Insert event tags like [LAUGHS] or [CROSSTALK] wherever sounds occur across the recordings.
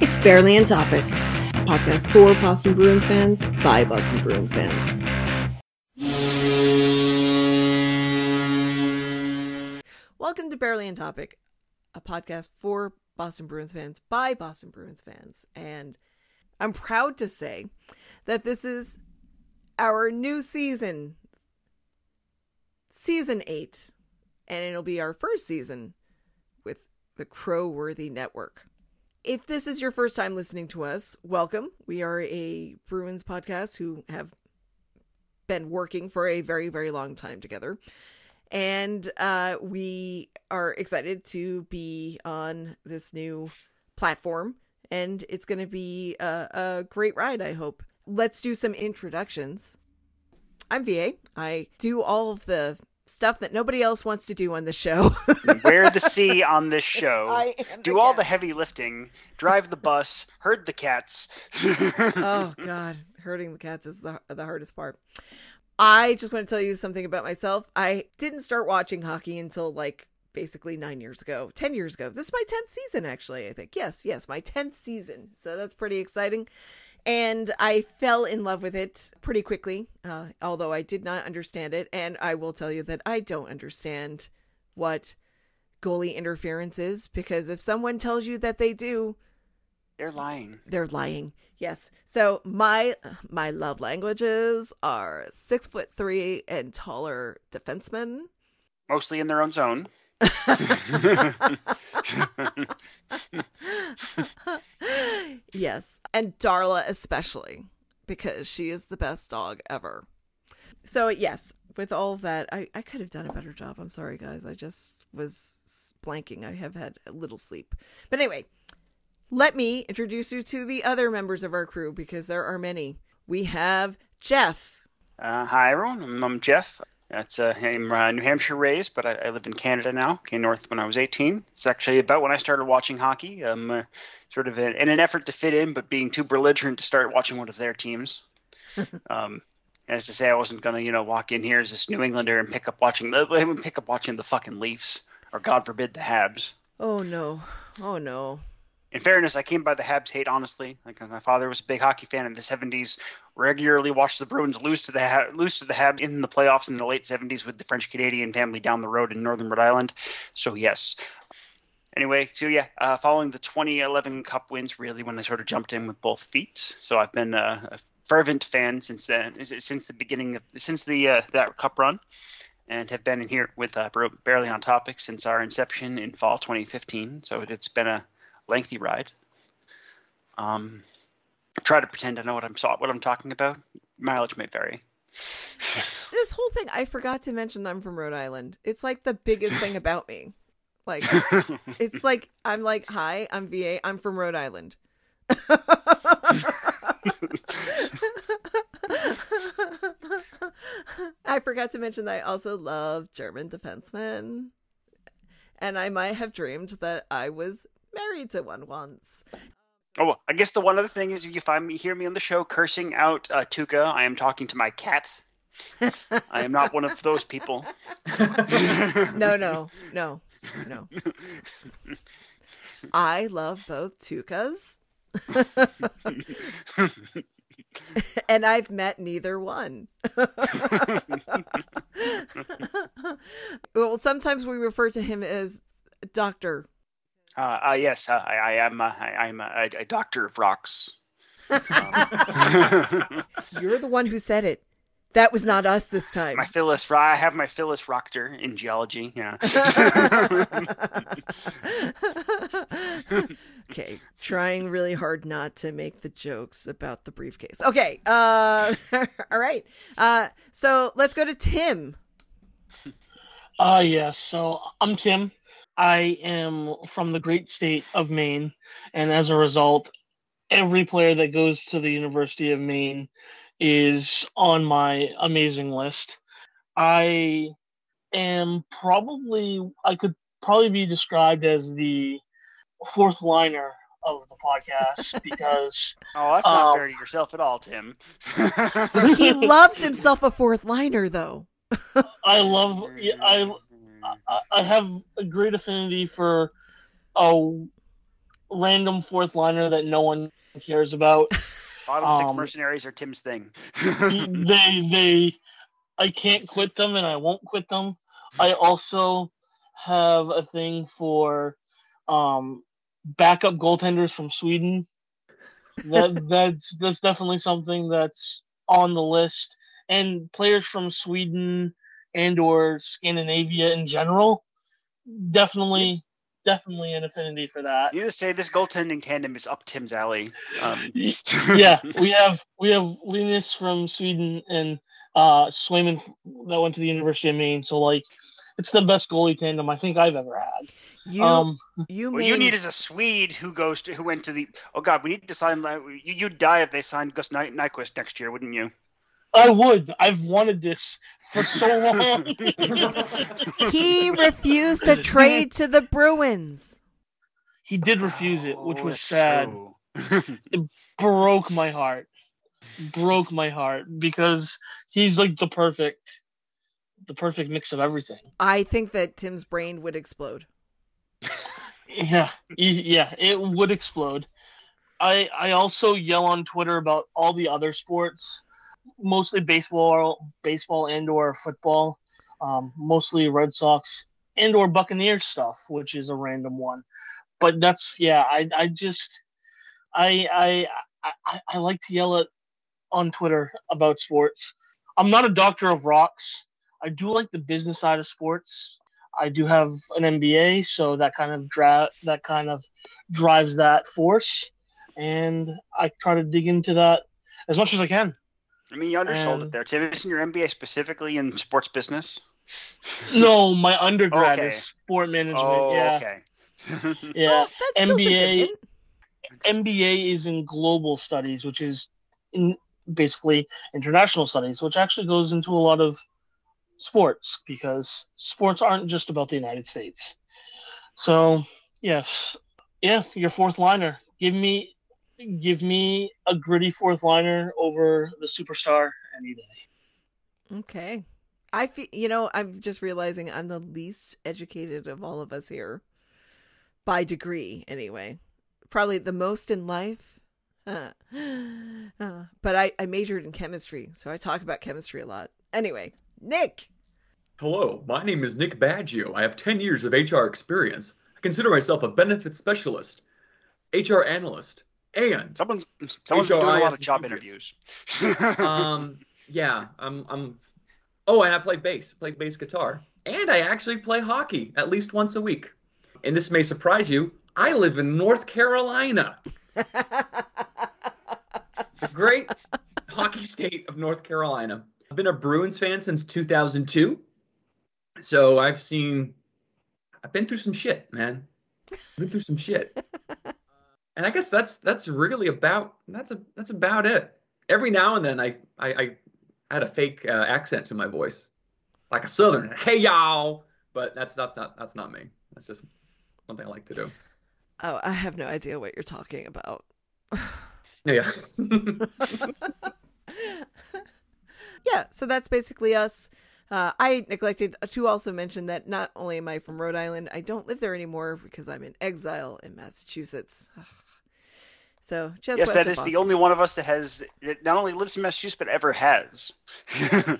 It's Barely on Topic, a podcast for Boston Bruins fans by Boston Bruins fans. Welcome to Barely on Topic, a podcast for Boston Bruins fans by Boston Bruins fans. And I'm proud to say that this is our new season, season eight, and it'll be our first season with the Crow Worthy Network. If this is your first time listening to us, welcome. We are a Bruins podcast who have been working for a very, very long time together. And uh, we are excited to be on this new platform. And it's going to be a, a great ride, I hope. Let's do some introductions. I'm VA. I do all of the stuff that nobody else wants to do on the show. [LAUGHS] Wear the sea on this show. Do the all cat. the heavy lifting. Drive the bus. Herd the cats. [LAUGHS] oh god hurting the cats is the, the hardest part i just want to tell you something about myself i didn't start watching hockey until like basically nine years ago 10 years ago this is my 10th season actually i think yes yes my 10th season so that's pretty exciting and i fell in love with it pretty quickly uh, although i did not understand it and i will tell you that i don't understand what goalie interference is because if someone tells you that they do They're lying. they're lying. Yes. So my my love languages are six foot three and taller defensemen. Mostly in their own zone. [LAUGHS] yes, and Darla especially because she is the best dog ever. So yes, with all that, I I could have done a better job. I'm sorry, guys. I just was blanking. I have had a little sleep. But anyway, let me introduce you to the other members of our crew because there are many. We have Jeff. Uh, hi, everyone. I'm, I'm Jeff. That's uh, I'm uh, New Hampshire raised, but I, I live in Canada now. Came north when I was 18. It's actually about when I started watching hockey. Um, uh, sort of in, in an effort to fit in, but being too belligerent to start watching one of their teams. [LAUGHS] um, as to say, I wasn't gonna, you know, walk in here as this New Englander and pick up watching the pick up watching the fucking Leafs or God forbid the Habs. Oh no. Oh no. In fairness, I came by the Habs hate honestly. Like my father was a big hockey fan in the '70s. Regularly watched the Bruins lose to the lose to the Habs in the playoffs in the late '70s with the French Canadian family down the road in Northern Rhode Island. So yes. Anyway, so yeah, uh, following the 2011 Cup wins, really when I sort of jumped in with both feet. So I've been uh, a fervent fan since then, since the beginning of since the uh, that Cup run, and have been in here with uh, barely on topic since our inception in fall 2015. So it's been a lengthy ride. Um, try to pretend I know what I'm what I'm talking about. Mileage may vary. [LAUGHS] This whole thing, I forgot to mention I'm from Rhode Island. It's like the biggest thing about me. Like, [LAUGHS] it's like, I'm like, hi, I'm VA, I'm from Rhode Island. [LAUGHS] I forgot to mention that I also love German defensemen. And I might have dreamed that I was married to one once. Oh, I guess the one other thing is if you find me hear me on the show cursing out uh, Tuukka, I am talking to my cat. [LAUGHS] I am not one of those people. [LAUGHS] No, no, no, no. I love both Tuukkas. [LAUGHS] and I've met neither one. well, sometimes we refer to him as Doctor. Uh, uh, yes, uh, I, I am. Uh, I, I'm a, a doctor of rocks. Um, [LAUGHS] You're the one who said it. That was not us this time. my Phyllis, I have my Phyllis Rockter in geology. Yeah. [LAUGHS] okay, trying really hard not to make the jokes about the briefcase. Okay, uh, [LAUGHS] all right. Uh, so let's go to Tim. Uh yes. So I'm Tim. I am from the great state of Maine, and as a result, every player that goes to the University of Maine is on my amazing list. I am probably I could probably be described as the fourth liner of the podcast [LAUGHS] because Oh, that's not Um, fair to yourself at all, Tim. He [LAUGHS] loves himself a fourth liner, though. I love yeah, I I- I have a great affinity for a random fourth liner that no one cares about. [LAUGHS] Bottom six Um, mercenaries are Tim's thing. [LAUGHS] they they I can't quit them and I won't quit them. I also have a thing for um backup goaltenders from Sweden. That [LAUGHS] that's that's definitely something that's on the list. And players from Sweden and or Scandinavia in general. Definitely definitely an affinity for that. You just say this goaltending tandem is up Tim's alley. Um, [LAUGHS] yeah, [LAUGHS] we have we have Linus from Sweden and uh Swayman that went to the University of Maine. So like, it's the best goalie tandem I think I've ever had. You um, you What may you need is a Swede who goes to who went to the. Oh God, we need to sign. like, You, you'd die if they signed Gus Ny- Nyquist next year, wouldn't you? I would. I've wanted this for so long. [LAUGHS] he refused to trade to the Bruins. he did refuse it, which Oh, was sad. [LAUGHS] it Broke my heart. Broke my heart because he's like the perfect, the perfect mix of everything. I think that Tim's brain would explode. [LAUGHS] Yeah, yeah, it would explode. I I also yell on Twitter about all the other sports, mostly baseball, baseball and or football, um, mostly Red Sox and or Buccaneers stuff, which is a random one. But that's yeah, I I just I I I, I like to yell at on Twitter about sports. I'm not a doctor of rocks. I do like the business side of sports. I do have an MBA, so that kind of dra- that kind of drives that force, and I try to dig into that as much as I can. I mean, you undersold Um, it there, Tim. Isn't your MBA specifically in sports business? [LAUGHS] No, my undergrad Okay. is sport management. Oh, yeah, okay. [LAUGHS] yeah. Well, MBA. MBA is in global studies, which is in basically international studies, which actually goes into a lot of sports because sports aren't just about the United States. So yes, yeah, your fourth liner. Give me give me a gritty fourth liner over the superstar any day. Okay. I feel you know, I'm just realizing I'm the least educated of all of us here. By degree, anyway. Probably the most in life. Uh, [LAUGHS] uh, but I, I majored in chemistry, so I talk about chemistry a lot. Anyway, Nick. Hello, my name is Nick Baggio. I have 10 years of HR experience. I consider myself a benefits specialist, HR analyst, and Someone's someone's doing a lot of job interviews. um yeah, I'm I'm Oh, and I play bass, play bass guitar. And I actually play hockey at least once a week. And this may surprise you, I live in North Carolina, the great hockey state of North Carolina. I've been a Bruins fan since 2002. So I've seen I've been through some shit, man. I've been through some shit. And I guess that's that's really about that's a that's about it. Every now and then I I, I add a fake uh, accent to my voice, like a southern. Hey y'all, but that's that's not that's not me. That's just something I like to do. Oh, I have no idea what you're talking about. [LAUGHS] Yeah. [LAUGHS] yeah, so that's basically us. Uh, I neglected to also mention that not only am I from Rhode Island, I don't live there anymore because I'm in exile in Massachusetts. Ugh. So just yes, that is that of is the only one of us that has that not only lives in Massachusetts but ever has. [LAUGHS]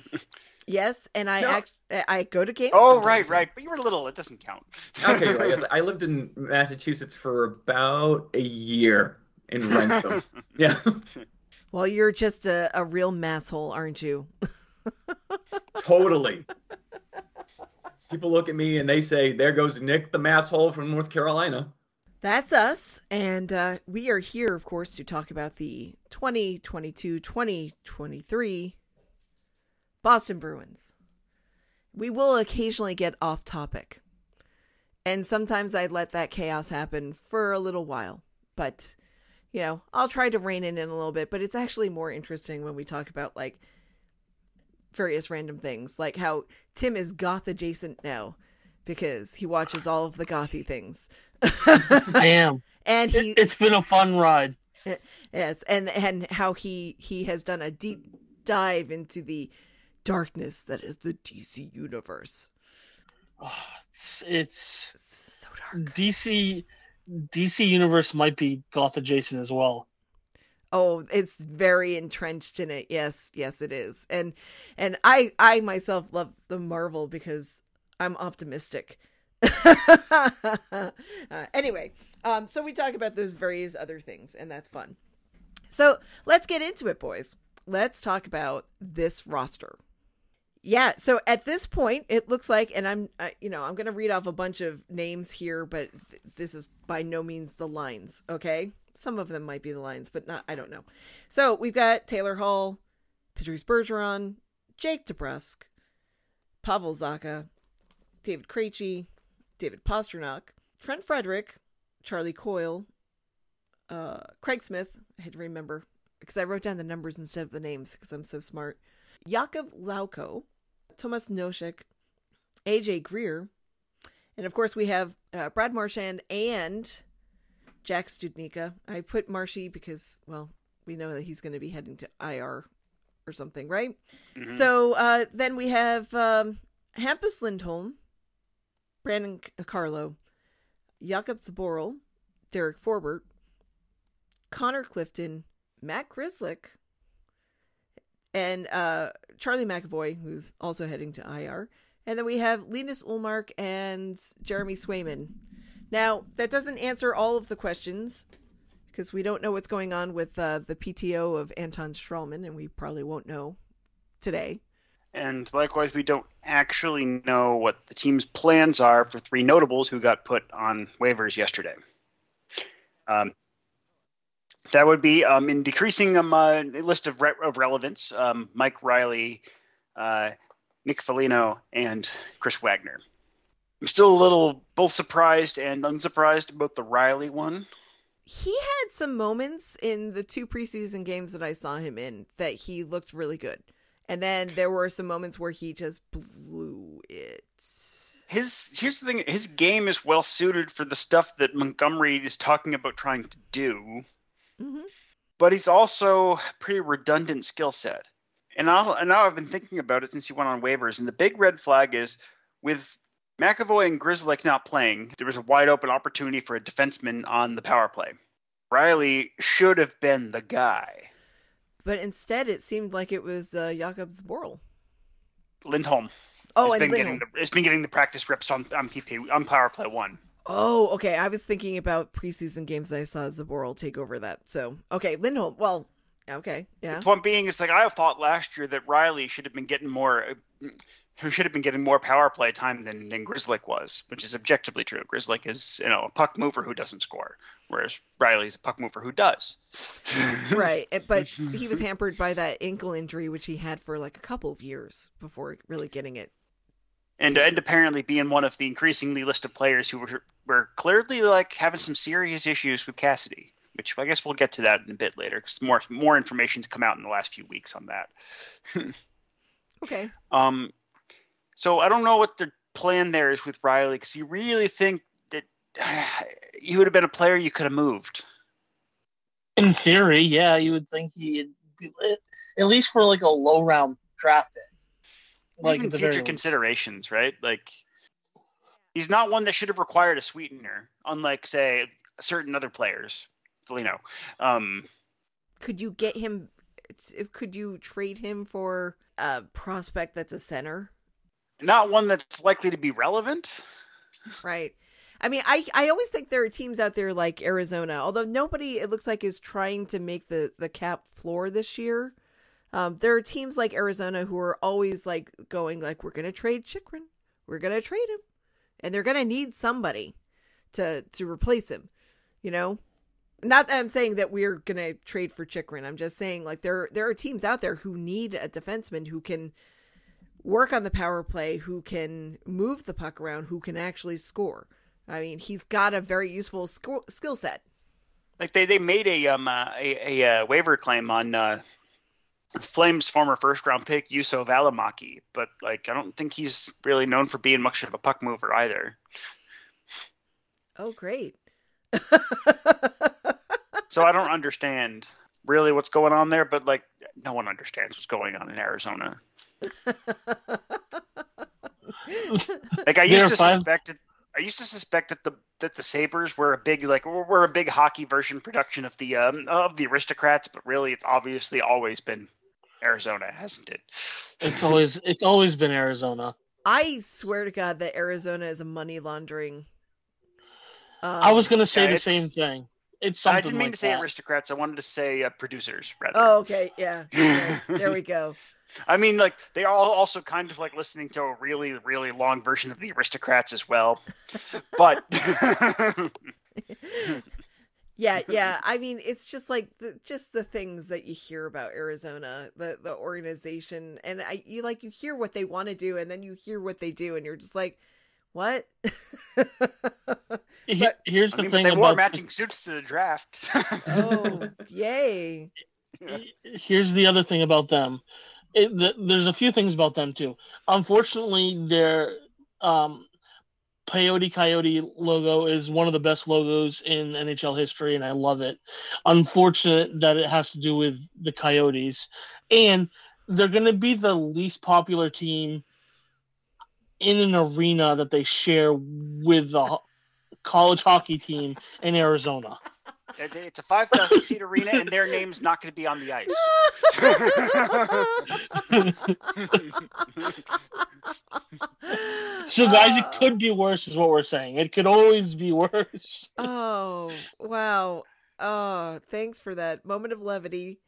Yes, and I No. act I go to games. oh, right, to time. right. But you were little. It doesn't count. okay, right. [LAUGHS] yes, I lived in Massachusetts for about a year in Wrentham. [LAUGHS] yeah. Well, you're just a, a real masshole, aren't you? Totally. People look at me and they say, "There goes Nick, the masshole from North Carolina." That's us, and uh, we are here, of course, to talk about the 2022-2023 Boston Bruins. We will occasionally get off topic, and sometimes I let that chaos happen for a little while. But you know, I'll try to rein it in a little bit. But it's actually more interesting when we talk about like various random things, like how Tim is goth adjacent now because he watches all of the gothy things. [LAUGHS] I am. and he It, it's been a fun ride. yes and and how he he has done a deep dive into the darkness that is the dc universe oh, It's so dark DC DC Universe might be goth adjacent as well. Oh, it's very entrenched in it. Yes, yes, it is. And and I I myself love the Marvel because I'm optimistic. [LAUGHS] uh, anyway, um, so we talk about those various other things, and that's fun. So let's get into it, boys. Let's talk about this roster. Yeah, so at this point, it looks like, and I'm, you know, I'm going to read off a bunch of names here, but th- this is by no means the lines, okay? Some of them might be the lines, but not, I don't know. So we've got Taylor Hall, Patrice Bergeron, Jake DeBrusk, Pavel Zacha, David Krejci, David Pastrnak, Trent Frederick, Charlie Coyle, uh, Craig Smith. I had to remember because I wrote down the numbers instead of the names because I'm so smart. Jakub Lauko, Thomas Nosek, AJ Greer, and of course we have uh, Brad Marchand and Jack Studnicka. I put Marshy because, well, we know that he's going to be heading to IR or something, right? Mhm. So uh, then we have um, Hampus Lindholm, Brandon Carlo, Jakub Zboril, Derek Forbort, Connor Clifton, Matt Grzelcyk, and uh, Charlie McAvoy, who's also heading to IR. And then we have Linus Ullmark and Jeremy Swayman. Now, that doesn't answer all of the questions because we don't know what's going on with uh, the PTO of Anton Stralman, and we probably won't know today. And likewise, we don't actually know what the team's plans are for three notables who got put on waivers yesterday. Um, that would be um, in decreasing um, uh, list of, re- of relevance um, Mike Reilly, uh, Nick Foligno, and Chris Wagner. I'm still a little both surprised and unsurprised about the Reilly one. he had some moments in the two preseason games that I saw him in that he looked really good. And then there were some moments where he just blew it. His here's the thing: his game is well suited for the stuff that Montgomery is talking about trying to do. mm-hmm. but he's also a pretty redundant skill set. And, I'll, and now I've been thinking about it since he went on waivers. And the big red flag is with McAvoy and Grizzly not playing, there was a wide open opportunity for a defenseman on the power play. Reilly should have been the guy. But instead, it seemed like it was uh, Jakub Zboril. Lindholm. Oh, and been Lindholm. getting the, has been getting the practice reps on on PP on power play one. Oh, okay. I was thinking about preseason games that I saw Zboril take over that. So, okay, Lindholm. Well, okay, yeah. The point being is like I thought last year that Reilly should have been getting more, who should have been getting more power play time than than Grzelcyk was, which is objectively true. Grzelcyk is you know a puck mover who doesn't score, whereas Reilly's a puck mover who does. [LAUGHS] Right, but he was [LAUGHS] hampered by that ankle injury, which he had for like a couple of years before really getting it. and and apparently being one of the increasingly list of players who were were clearly like having some serious issues with Cassidy, which I guess we'll get to that in a bit later because more more information to come out in the last few weeks on that. [LAUGHS] Okay. Um, so I don't know what the plan there is with Reilly because you really think that [SIGHS] you would have been a player you could have moved. In theory, yeah, you would think he'd be at least for like a low round draft pick. Like Even the future very least. considerations, right? Like he's not one that should have required a sweetener, unlike say certain other players. You know, um, Could you get him? Could you trade him for a prospect that's a center? Not one that's likely to be relevant. Right. I mean, I I always think there are teams out there like Arizona, although nobody it looks like is trying to make the the cap floor this year. Um, there are teams like Arizona who are always like going like we're gonna trade Chychrun, we're gonna trade him, and they're gonna need somebody to to replace him. You know, not that I'm saying that we're gonna trade for Chychrun. I'm just saying like there there are teams out there who need a defenseman who can work on the power play, who can move the puck around, who can actually score. I mean, he's got a very useful sco- skill set. Like they, they made a um uh, a, a uh, waiver claim on uh, Flames' former first round pick Juuso Valimaki, but like I don't think he's really known for being much of a puck mover either. Oh, great. [LAUGHS] So I don't understand really what's going on there, but like no one understands what's going on in Arizona. [LAUGHS] Like I There used are to five- suspect it. I used to suspect that the that the Sabres were a big like were a big hockey version production of the um, of the Aristocrats, but really it's obviously always been Arizona, hasn't it? It's always it's always been Arizona. I swear to God that Arizona is a money laundering. Um, I was gonna say yeah, the same thing. It's something I didn't mean like to say that. aristocrats. I wanted to say uh, producers rather. Oh, okay, yeah. There we go. [LAUGHS] [LAUGHS] I mean, like they are all also kind of like listening to a really, really long version of the aristocrats as well. But [LAUGHS] Yeah, yeah. I mean, it's just like the, just the things that you hear about Arizona, the the organization, and I you like you hear what they want to do, and then you hear what they do, and you're just like, what? [LAUGHS] But- Here's I the mean, but thing they wore about matching suits to the draft. oh, [LAUGHS] yay! here's the other thing about them. It, th there's a few things about them too. Unfortunately, their um, Peyote Coyote logo is one of the best logos in NHL history, and I love it. Unfortunate that it has to do with the Coyotes, and they're going to be the least popular team in an arena that they share with the college hockey team in Arizona. It's a five thousand seat arena, and their name's not going to be on the ice. So, guys, it [LAUGHS] could be worse, is what we're saying. It could always be worse. [LAUGHS] Oh, wow. Oh, thanks for that moment of levity.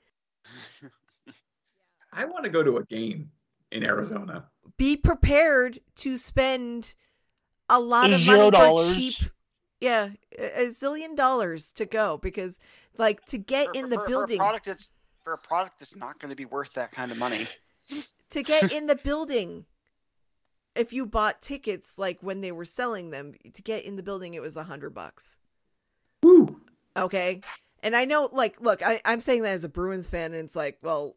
I want to go to a game in Arizona. Be prepared to spend a lot of Zero money for cheap. Yeah, a a zillion dollars to go because, like, to get For- in the for- building, for a product that's for a product that's not going to be worth that kind of money. to get [LAUGHS] in the building, if you bought tickets like when they were selling them, to get in the building, it was a hundred bucks. Woo! Okay. And I know, like, look, I, I'm saying that as a Bruins fan, and it's like, well,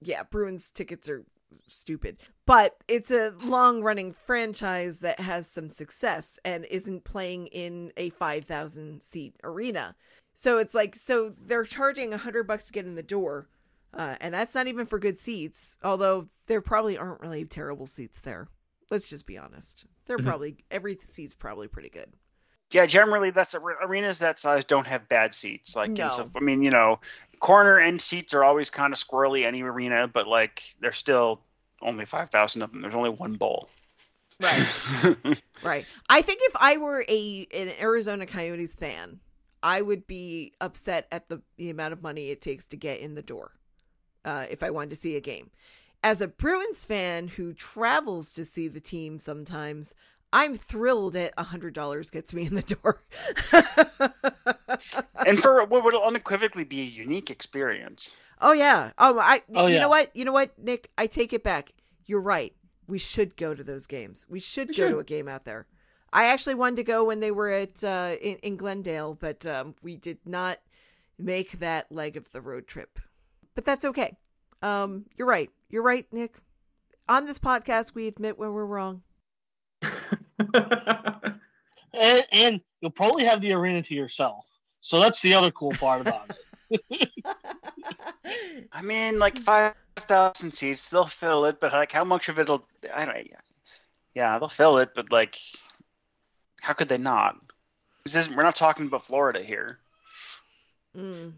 yeah, Bruins tickets are stupid, but it's a long running franchise that has some success and isn't playing in a 5,000 seat arena. So it's like, so they're charging a hundred bucks to get in the door. Uh, and that's not even for good seats, although there probably aren't really terrible seats there. Let's just be honest. They're Mhm. probably, every seat's probably pretty good. Yeah, generally that's arenas that size don't have bad seats. Like, No. so, I mean, you know, corner end seats are always kind of squirrely any arena, but like there's still only five thousand of them. There's only one bowl. Right. [LAUGHS] Right. I think if I were a an Arizona Coyotes fan, I would be upset at the, the amount of money it takes to get in the door. Uh, if I wanted to see a game. As a Bruins fan who travels to see the team sometimes, I'm thrilled at a hundred dollars gets me in the door. [LAUGHS] and for what would unequivocally be a unique experience. oh yeah. Oh I Oh, you yeah. know what? You know what, Nick? I take it back. You're right. We should go to those games. We should We go to a game out there. I actually wanted to go when they were at uh, in, in Glendale, but um, we did not make that leg of the road trip. But that's okay. Um, you're right. You're right, Nick. On this podcast, we admit when we're wrong. And, and you'll probably have the arena to yourself. So that's the other cool part about it. [LAUGHS] I mean, like five thousand seats, they'll fill it, but like how much of it'll? I don't. Yeah, they'll fill it, but like, how could they not? This isn't, we're not talking about Florida here. Mm.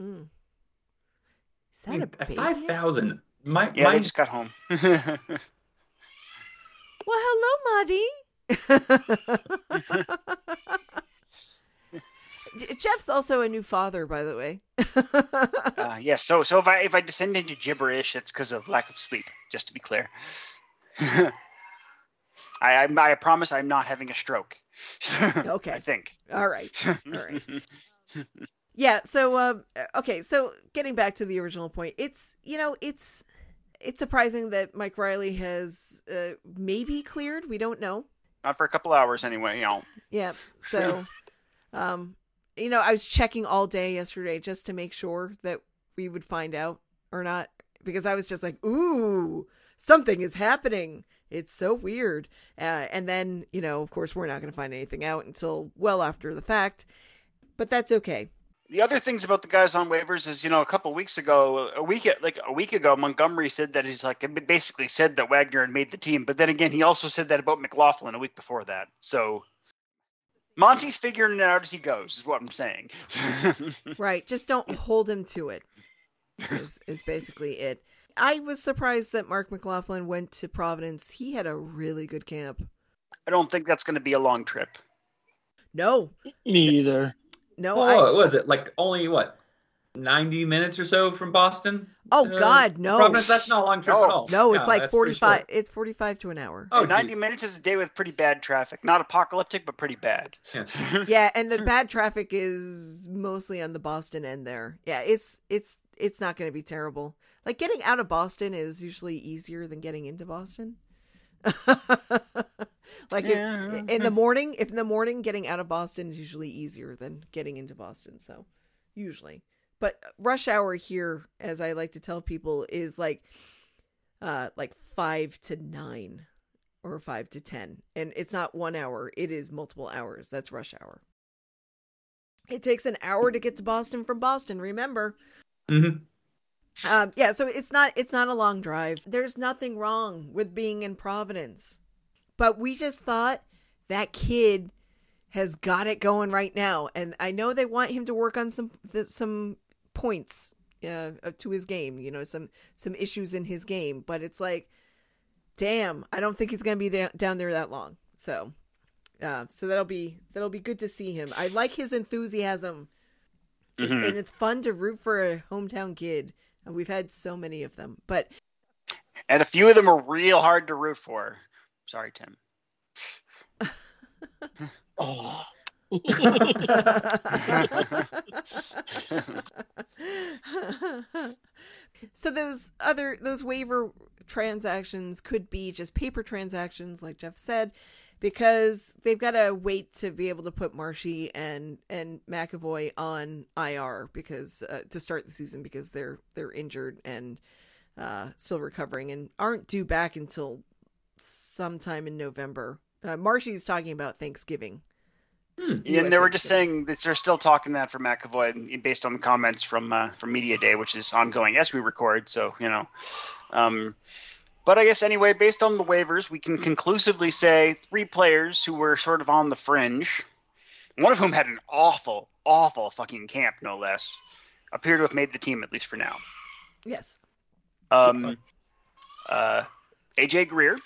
Mm. Is I mean, a baby? five thousand. My Yeah, my they just got home. [LAUGHS] Well, hello, Muddy. [LAUGHS] Jeff's also a new father, by the way. [LAUGHS] uh, yeah, so so if I if I descend into gibberish, it's because of lack of sleep. Just to be clear. [LAUGHS] I, I I promise I'm not having a stroke. Okay. I think. All right. All right. Yeah, so um okay, so getting back to the original point, it's you know, it's it's surprising that Mike Reilly has uh, maybe cleared, we don't know. Not for a couple hours anyway. You know. Yeah. [LAUGHS] So um you know, I was checking all day yesterday just to make sure that we would find out or not because I was just like, "Ooh, something is happening." It's so weird. Uh, and then, you know, of course, we're not going to find anything out until well after the fact. But that's okay. The other things about the guys on waivers is, you know, a couple weeks ago, a week like a week ago, Montgomery said that he's like basically said that Wagner had made the team, but then again, he also said that about McLaughlin a week before that. So Monty's figuring it out as he goes, is what I'm saying. [LAUGHS] right. Just don't hold him to it. Is is basically it. I was surprised that Marc McLaughlin went to Providence. He had a really good camp. I don't think that's going to be a long trip. No, Me either. No. Oh, I, what was it like only what, ninety minutes or so from Boston? oh uh, God, no, Providence. That's not a long trip No. at all. no. It's Yeah, like that's forty pretty five. short. It's forty five to an hour. Oh, 90 geez. minutes is a day with pretty bad traffic. Not apocalyptic, but pretty bad. Yeah. [LAUGHS] yeah, and the bad traffic is mostly on the Boston end there. Yeah, it's it's it's not going to be terrible. Like getting out of Boston is usually easier than getting into Boston. [LAUGHS] like Yeah. in the morning, if in the morning getting out of Boston is usually easier than getting into Boston. So usually, but rush hour here, as I like to tell people, is like uh like five to nine or five to ten, and it's not one hour; it is multiple hours. That's rush hour. It takes an hour to get to Boston from Boston. Remember, Mhm. Um, yeah. So it's not it's not a long drive. There's nothing wrong with being in Providence, but we just thought that kid has got it going right now, and I know they want him to work on some some points uh, to his game. You know, some some issues in his game, but it's like, damn, I don't think he's gonna be da- down there that long. So, uh, so that'll be that'll be good to see him. I like his enthusiasm, Mhm. and it's fun to root for a hometown kid. And we've had so many of them, but And a few of them are real hard to root for. Sorry, Tim. [LAUGHS] Oh. [LAUGHS] so those other those waiver transactions could be just paper transactions like Jeff said because they've got to wait to be able to put Marshy and and McAvoy on IR because uh, to start the season because they're they're injured and uh, still recovering and aren't due back until sometime in November. Uh, Marshy's talking about Thanksgiving. Hmm. Yeah, and they were just saying that they're still talking that for McAvoy based on the comments from uh, from Media Day, which is ongoing as we record. So you know, um, but I guess anyway, based on the waivers, we can conclusively say three players who were sort of on the fringe, one of whom had an awful, awful fucking camp, no less, appear to have made the team at least for now. Yes. Um, uh, AJ Greer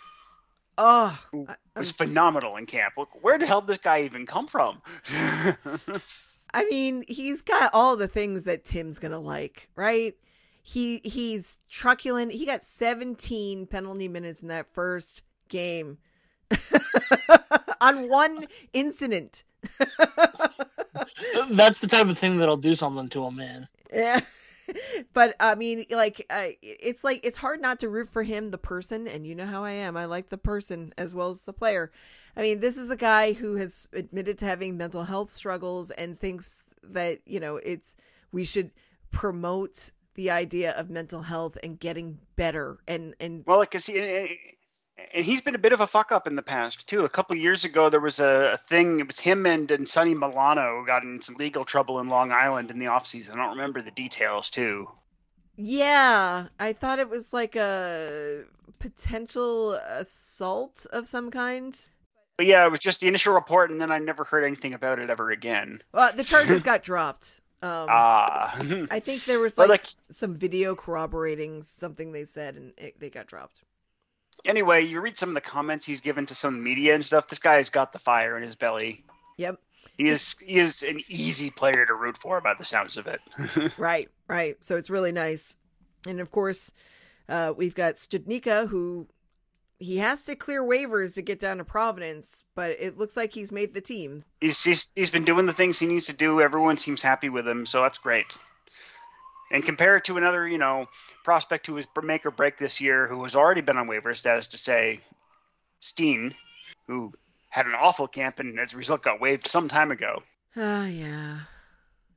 Oh, who I- I'm was s- phenomenal in camp. Look, where the hell did this guy even come from? [LAUGHS] I mean, he's got all the things that Tim's gonna like, right? He he's truculent. He got 17 penalty minutes in that first game [LAUGHS] on one incident. [LAUGHS] That's the type of thing that'll do something to a man. Yeah. [LAUGHS] But I mean, like, uh, it's like it's hard not to root for him, the person, and you know how I am. I like the person as well as the player. I mean, this is a guy who has admitted to having mental health struggles and thinks that you know it's we should promote the idea of mental health and getting better and and Well, cause he, and he's been a bit of a fuck up in the past too. A couple years ago, there was a, a thing. It was him and and Sonny Milano got in some legal trouble in Long Island in the off season. I don't remember the details too. yeah, I thought it was like a potential assault of some kind. But yeah, it was just the initial report, and then I never heard anything about it ever again. Well, the charges got dropped. Um, Ah, I think there [LAUGHS] was like, like- some video corroborating something they said, and it, they got dropped. anyway, you read some of the comments he's given to some media and stuff. This guy's got the fire in his belly. Yep. He is he is an easy player to root for by the sounds of it. [LAUGHS] Right, right. So it's really nice. And of course, uh, we've got Studnicka, who he has to clear waivers to get down to Providence, but it looks like he's made the team. he's, he's he's been doing the things he needs to do. Everyone seems happy with him, so that's great. And compare it to another, you know, prospect who was make or break this year, who has already been on waivers. That is to say, Steen, who had an awful camp and as a result got waived some time ago. [SIGHS] Ah, yeah.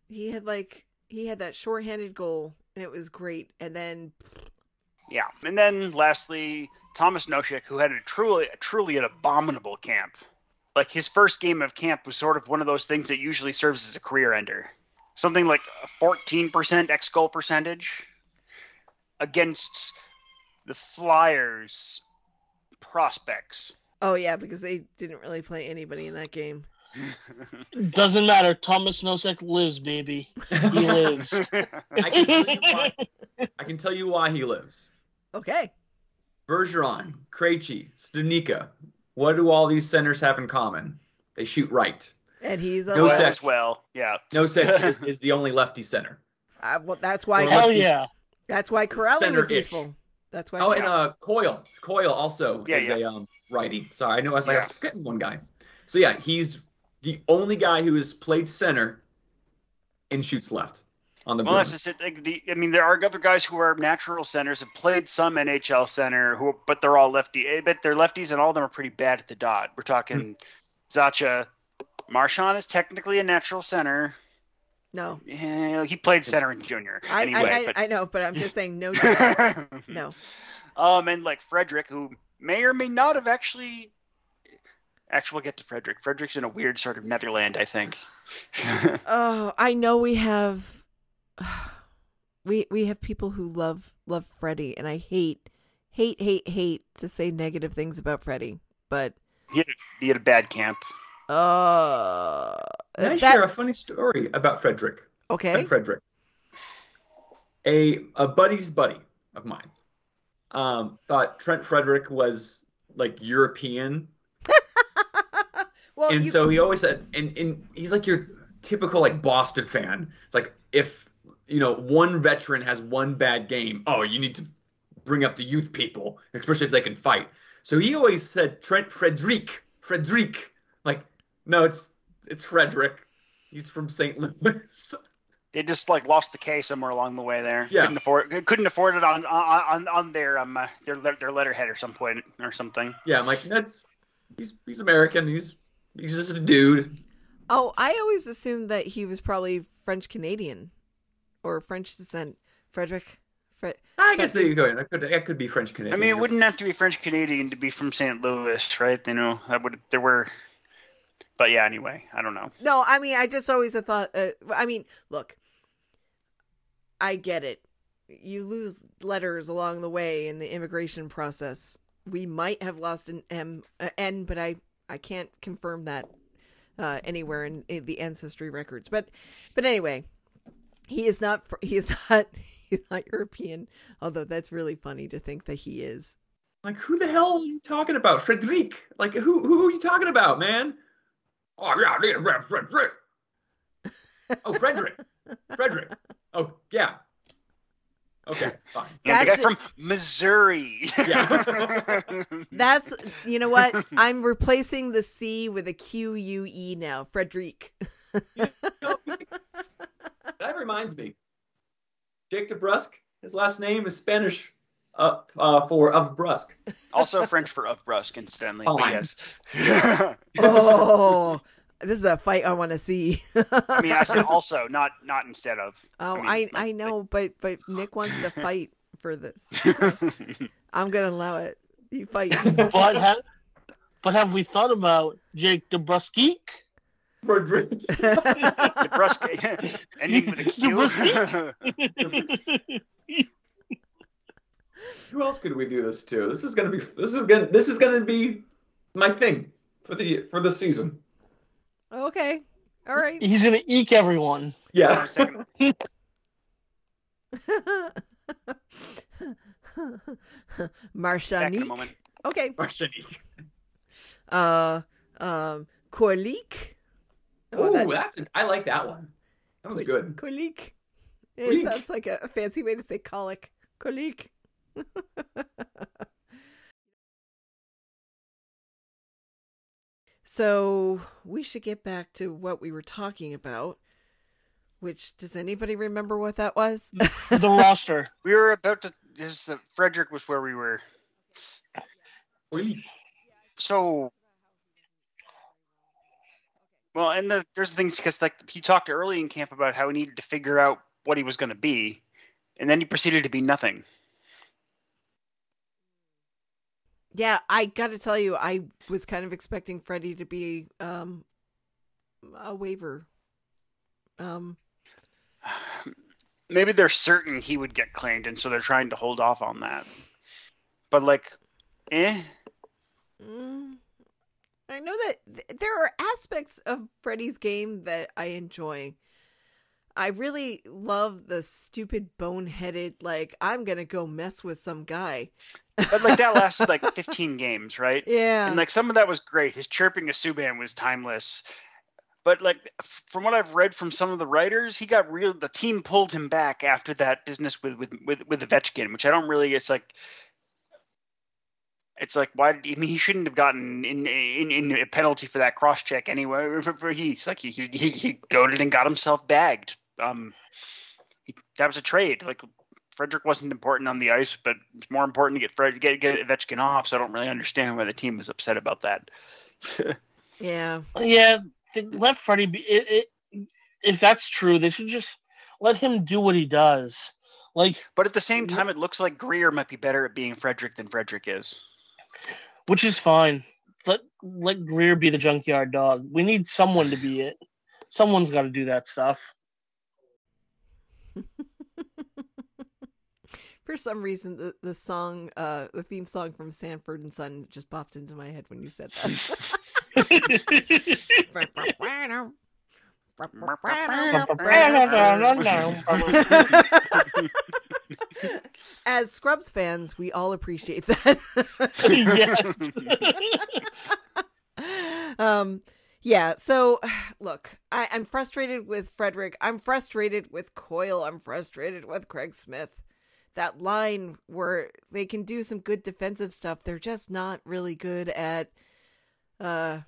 He had like he had that shorthanded goal, and it was great. And then Yeah, and then lastly, Thomas Nosek, who had a truly truly an abominable camp. Like his first game of camp was sort of one of those things that usually serves as a career ender. something like a 14% X goal percentage against the Flyers prospects. Oh yeah, because they didn't really play anybody in that game. [LAUGHS] Doesn't matter. Thomas Nosek lives, baby. He [LAUGHS] lives. I can tell you why, I can tell you why he lives. Okay. Bergeron, Krejci, Studnicka. What do all these centers have in common? They shoot right. And he's a No Well, Nosek. well, yeah. Nosek is, [LAUGHS] is the only lefty center. uh, well, that's why Well, Hell yeah. that's why Corelli was Center-ish. useful. That's why. Oh, and uh, Coyle. Coyle also Yeah, is yeah. a um, righty. Sorry, I know I was like I was forgetting one guy. So yeah, he's the only guy who has played center and shoots left on the Well, that's just it. Like, the, I mean, there are other guys who are natural centers, have played some NHL center, who, but they're all lefty. But they're lefties, and all of them are pretty bad at the dot. We're talking Zacha. Marchand is technically a natural center. no, Eh, he played center in junior. I, anyway, I, I, but- I know, but I'm just saying no. [LAUGHS] To that. no. Um, and like Frederick, who may or may not have actually. Actually, we'll get to Frederick. Frederick's in a weird sort of Netherland, I think. [LAUGHS] Oh, I know we have [SIGHS] we we have people who love love Freddie, and I hate hate hate hate to say negative things about Freddie, but he, had a, he had a bad camp. uh, Can I that share a funny story about Frederick? okay. Trent Frederick. A a buddy's buddy of mine um, thought Trent Frederick was like European, [LAUGHS] well, and you, so he always said, and, and he's like your typical like Boston fan. It's like if you know one veteran has one bad game, oh, you need to bring up the youth people, especially if they can fight. So he always said Trent Frederick, Frederick. Like, no, it's it's Frederick. He's from St. Louis. [LAUGHS] They just like lost the K somewhere along the way there. Yeah. couldn't afford couldn't afford it on on on their um uh, their their letterhead or some point or something. yeah, I'm like that's he's he's American. He's he's just a dude. oh, I always assumed that he was probably French Canadian or French descent. Frederick, Fred. I guess they go. That could that could be French Canadian. I mean, it wouldn't have to be French Canadian to be from St. Louis, right? You know, that would there were, but yeah. Anyway, I don't know. No, I mean, I just always have thought. Uh, I mean, look, I get it. You lose letters along the way in the immigration process. We might have lost an M, uh, N, but I I can't confirm that uh, anywhere in, in the ancestry records. But but anyway, he is not. He is [LAUGHS] not. He's not European. Although that's really funny to think that he is. Like, who the hell are you talking about? Frederic? Like, who who are you talking about, man? Oh yeah, yeah, yeah, Frederick. Oh, Frederick. Frederick. Oh yeah. Okay, fine. And the guy That's from Missouri. Yeah. [LAUGHS] That's you know what I'm replacing the C with a Q U E now. Frederic. That reminds me. Jake DeBrusque. His last name is Spanish uh, uh, for of brusque. [LAUGHS] also French for of brusque, incidentally. Oh, but yes. [LAUGHS] [LAUGHS] oh, this is a fight I want to see. I mean, I said also, not not instead of. oh, mean, I I know, but but Nick wants to fight for this. like- I'm gonna allow it. You fight. But ha- but have we thought about Jake DeBrusque? Frederick. DeBrusque, [LAUGHS] [LAUGHS] ending with a Q. Who else could we do this to? This is gonna be. This is gonna. This is gonna be my thing for the for the season. okay, all right. He's gonna eke everyone. Yeah. Second. [LAUGHS] Back in a Marshanique. moment. Okay. Marshanique. Uh, um, Korlik. Oh, that- that's. An, I like that one. That was good. Kolik. It Kolik. sounds like a, a fancy way to say colic. Kolik. [LAUGHS] so we should get back to what we were talking about. Which does anybody remember what that was? The [LAUGHS] roster. We were about to. This uh, Frederick was where we were. Really? So. Well, and the, there's the things because like he talked early in camp about how he needed to figure out what he was going to be, and then he proceeded to be nothing. yeah, I got to tell you, I was kind of expecting Freddie to be um a waiver. Um, [SIGHS] maybe they're certain he would get claimed, and so they're trying to hold off on that. But like, eh. Mm, I know that th- there are aspects of Freddy's game that I enjoy. I really love the stupid boneheaded like I'm gonna go mess with some guy. But like that lasted [LAUGHS] like 15 games, right? Yeah. And like some of that was great. His chirping of Subban was timeless. But like f- from what I've read from some of the writers, he got real. The team pulled him back after that business with with with with Ovechkin, which I don't really. It's like. It's like why did I mean he shouldn't have gotten in in, in a penalty for that cross check anyway. For, for he's like he he he goaded and got himself bagged. Um, he, that was a trade. Like Frederic wasn't important on the ice, but it's more important to get Fred get get Ovechkin off. So I don't really understand why the team was upset about that. [LAUGHS] yeah. Yeah, th- let Freddie be. It, it, if that's true, they should just let him do what he does. Like, But at the same time, it looks like Greer might be better at being Frederic than Frederic is. Which is fine. Let let Greer be the junkyard dog. We need someone to be it. Someone's got to do that stuff. [LAUGHS] For some reason, the, the song, uh, the theme song from Sanford and Son just popped into my head when you said that. [LAUGHS] [LAUGHS] As Scrubs fans, we all appreciate that. yes. [LAUGHS] um, yeah. So, look, I, I'm frustrated with Frederic. I'm frustrated with Coyle. I'm frustrated with Craig Smith. That line where they can do some good defensive stuff, they're just not really good at uh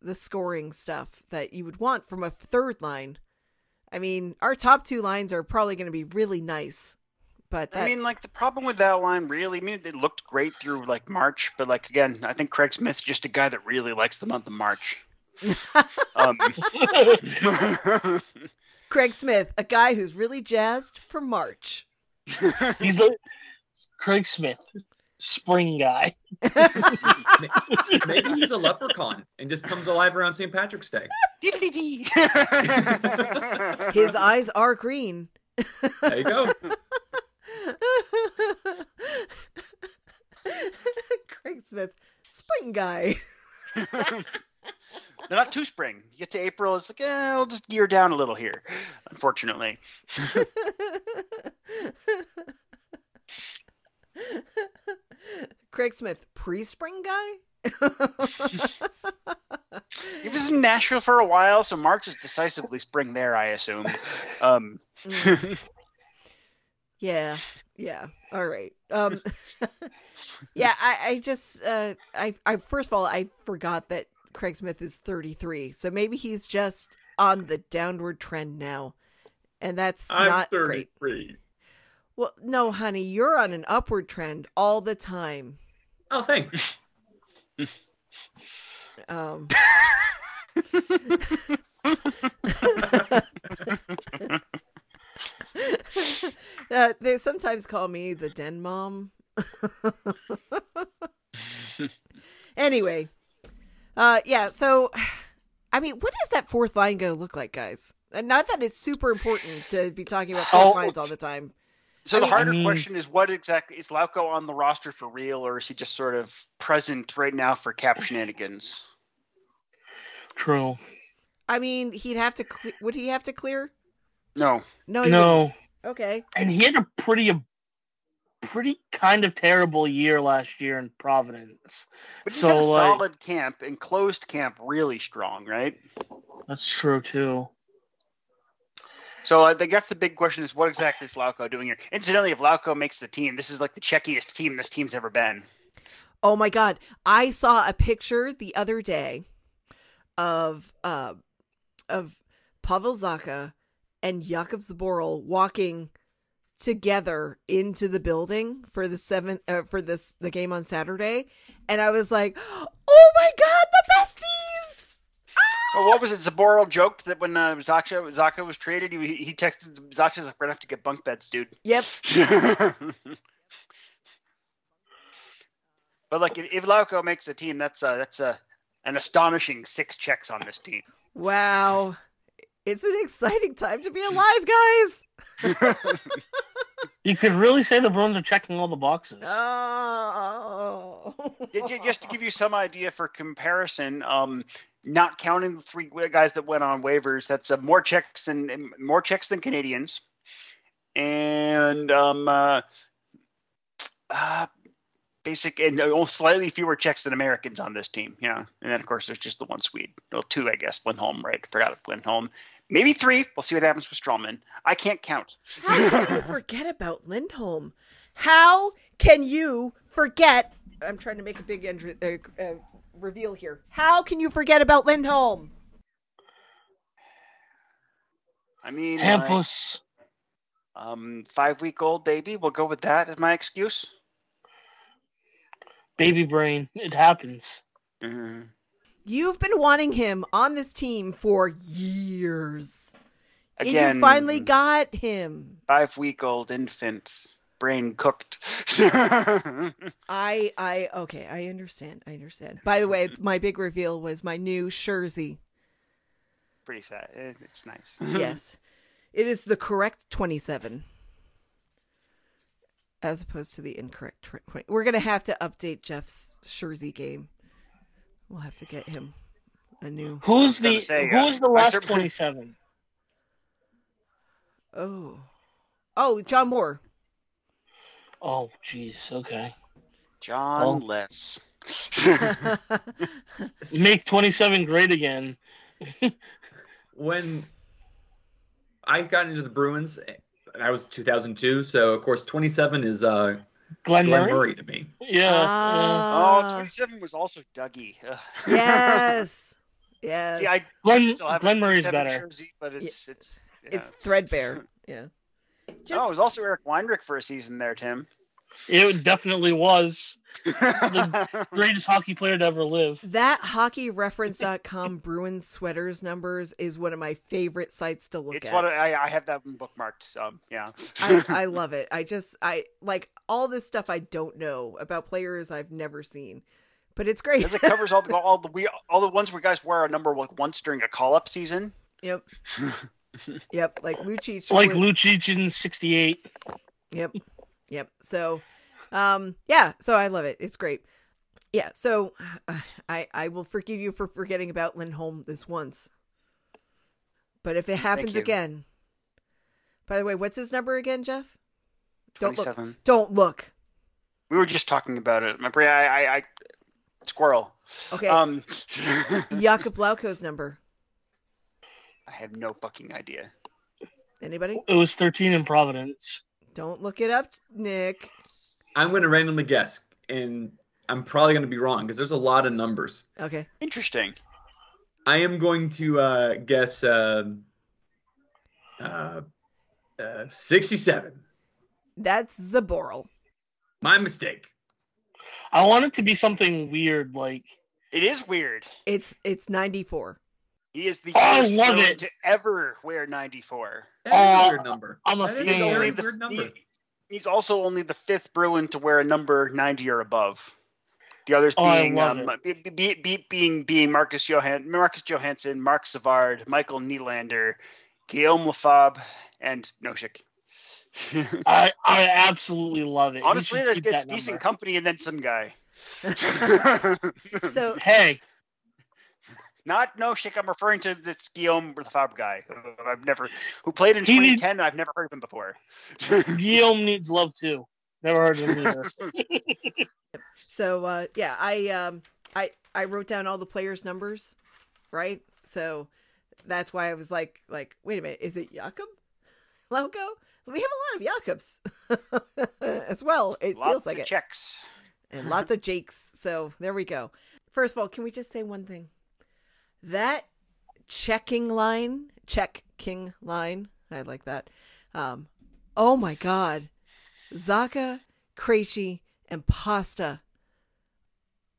the scoring stuff that you would want from a third line. I mean, our top two lines are probably going to be really nice, but that, I mean, like the problem with that line, really, I mean, it looked great through like March, but like again, I think Craig Smith's just a guy that really likes the month of March. [LAUGHS] um, [LAUGHS] Craig Smith, a guy who's really jazzed for March. [LAUGHS] He's the Craig Smith, spring guy. Maybe he's a leprechaun and just comes alive around St. Patrick's Day. His eyes are green. There you go. [LAUGHS] Craig Smith, spring guy. [LAUGHS] They're not too spring. You get to April, it's like, eh, I'll just gear down a little here. Unfortunately, [LAUGHS] Craig Smith, pre-spring guy. he was in Nashville for a while, so March is decisively spring there, I assume. Um, Mm. yeah, yeah. All right. Um, [LAUGHS] [LAUGHS] yeah, I, I just, uh, I, I first of all, I forgot that Craig Smith is 33, so maybe he's just on the downward trend now, and that's not great. Well, no, honey, you're on an upward trend all the time. Oh, thanks. Um, [LAUGHS] [LAUGHS] uh, they sometimes call me the den mom. [LAUGHS] anyway, uh, yeah. So, I mean, what is that fourth line going to look like, guys? And not that it's super important to be talking about fourth Oh. lines all the time. so I the mean- harder I mean- question is, what exactly is Lauko on the roster for real, or is he just sort of present right now for cap shenanigans? True. I mean, he'd have to. Cle- would he have to clear? No, No. No, wouldn't. Okay. and he had a pretty, a pretty kind of terrible year last year in Providence. but he's So, had a like- solid camp and closed camp really strong, right? That's true too. So I think that's the big question: is what exactly is Lauko doing here? Incidentally, if Lauko makes the team, this is like the checkiest team this team's ever been. Oh my god. I saw a picture the other day of uh of Pavel Zacha and Jakub Zboril walking together into the building for the seventh uh, for this the game on Saturday and I was like, "Oh my god, the besties!" Well, what was it? Zboril joked that when uh, Zacha Zacha was traded, he he texted Zacha's like, "We're gonna have to get bunk beds, dude." Yep. [LAUGHS] but like, if, if Lauko makes a team, that's uh, that's uh, an astonishing six Czechs on this team. Wow. It's an exciting time to be alive, guys. [LAUGHS] You could really say the Bruins are checking all the boxes. Oh. Ju- ju- Just to give you some idea for comparison, um, not counting the three guys that went on waivers, that's uh, more Czechs than more Czechs than Canadians, and um, uh, uh, basic and uh, slightly fewer Czechs than Americans on this team. Yeah, and then of course there's just the one Swede, well two I guess. Lindholm, right? Forgot of Lindholm. Maybe three. We'll see what happens with Stralman. I can't count. How can you [LAUGHS] forget about Lindholm? How can you forget? I'm trying to make a big entry, uh, uh, reveal here. How can you forget about Lindholm? I mean, like, Hampus. um, five week old baby. We'll go with that as my excuse. Baby brain. It happens. Mhm. You've been wanting him on this team for years. Again, and you finally got him. five week old infant, brain cooked. [LAUGHS] I I okay, I understand. I understand. By the way, my big reveal was my new Shurzy. Pretty sad. Eh, it's nice. [LAUGHS] yes. It is the correct 27 as opposed to the incorrect tw- 20. We're going to have to update Jeff's Shurzy game. We'll have to get him a new Who's the say, uh, Who's the last twenty-seven? Oh. Oh, John Moore. Oh, jeez. Okay. John Oh. Less. [LAUGHS] Make twenty-seven great again. [LAUGHS] when I got into the Bruins, that was 2002. So of course, 27 is uh, Glen, Glen Murray. Murray to me. Yeah. oh, Ah. 27 was also Dougie. Ugh. yes. Yes. See, I yeah. Glen still have Glen Murray's better. jersey, but it's it's It's yeah. threadbare. [LAUGHS] Yeah. Just oh, it was also Eric Weinrich for a season there, Tim. It definitely was the [LAUGHS] greatest hockey player to ever live. that hockeyreference.com [LAUGHS] Bruins sweaters numbers is one of my favorite sites to look it's at. what I, I have that one bookmarked. So yeah. I, I love it. I just I like all this stuff I don't know about players I've never seen, but it's great. Because it covers all the [LAUGHS] all the we all the ones where guys wear a number like once during a call up season. yep, [LAUGHS] yep. Like Lucic, Like was- Lucic in '68. Yep, yep. So, um, yeah. So I love it. It's great. Yeah. So uh, [SIGHS] I I will forgive you for forgetting about Lindholm this once, but if it happens again, by the way, what's his number again, Jeff? Don't look. Don't look. We were just talking about it. My brain, I, I, I squirrel. Okay. Um, [LAUGHS] Jakub Lauko's number. I have no fucking idea. Anybody? It was 13 in Providence. Don't look it up, Nick. I'm going to randomly guess, and I'm probably going to be wrong because there's a lot of numbers. Okay. Interesting. I am going to uh, guess uh, uh, uh, 67. That's Zboril. My mistake. I want it to be something weird, like It is weird. It's it's 94. He is the Oh, I first love Bruin it. to ever wear 94. That is Uh, a weird number. I'm a That is He's fan. a only very the, weird number. he- he's also only the fifth Bruin to wear a number 90 or above. The others Oh, being love um, be, be, be, being being Marcus Johan, Marcus Johansson, Marc Savard, Michael Nylander, Guillaume Lefebvre, and Nosek. [LAUGHS] I I absolutely love it. Honestly, should that's, that decent number. company, and then some guy. So [LAUGHS] Hey, Not Nosek. I'm referring to this Guillaume Lefebvre guy. who I've never who played in He needs- 2010. and I've never heard of him before. [LAUGHS] Guillaume needs love too. Never heard of him either. so uh yeah, I um I I wrote down all the players' numbers, right? So that's why I was like like wait a minute, is it Jakub? Lauko? We have a lot of Jakobs [LAUGHS] as well. It Lots feels like of it. Czechs. and lots of Jakes. So there we go. First of all, can we just say one thing? That checking line, check king line, I like that. Um, oh my God, Zacha, Krejci, and Pasta.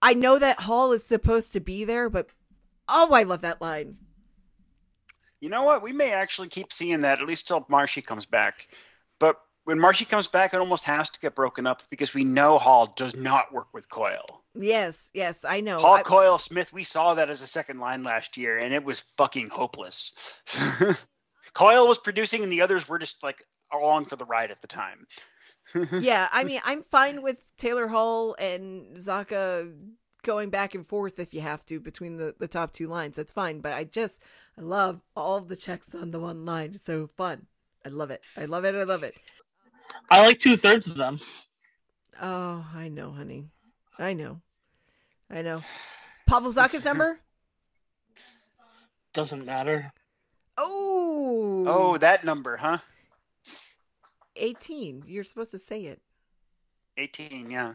I know that Hall is supposed to be there, but oh, I love that line. You know what? We may actually keep seeing that at least till Marshy comes back. But when Marshy comes back, it almost has to get broken up because we know Hall does not work with Coyle. Yes, yes, I know. Hall, I- Coyle, Smith, we saw that as a second line last year, and it was fucking hopeless. [LAUGHS] Coyle was producing, and the others were just like along for the ride at the time. [LAUGHS] yeah, I mean, I'm fine with Taylor Hall and Zacha going back and forth if you have to between the, the top two lines. That's fine. But I just, I love all the Czechs on the one line. It's so fun. I love it. I love it. I love it. I like two thirds of them. Oh, I know, honey. I know. I know. Pavel Zacha's number? Doesn't matter. Oh. Oh, that number, huh? 18. You're supposed to say it. 18, yeah.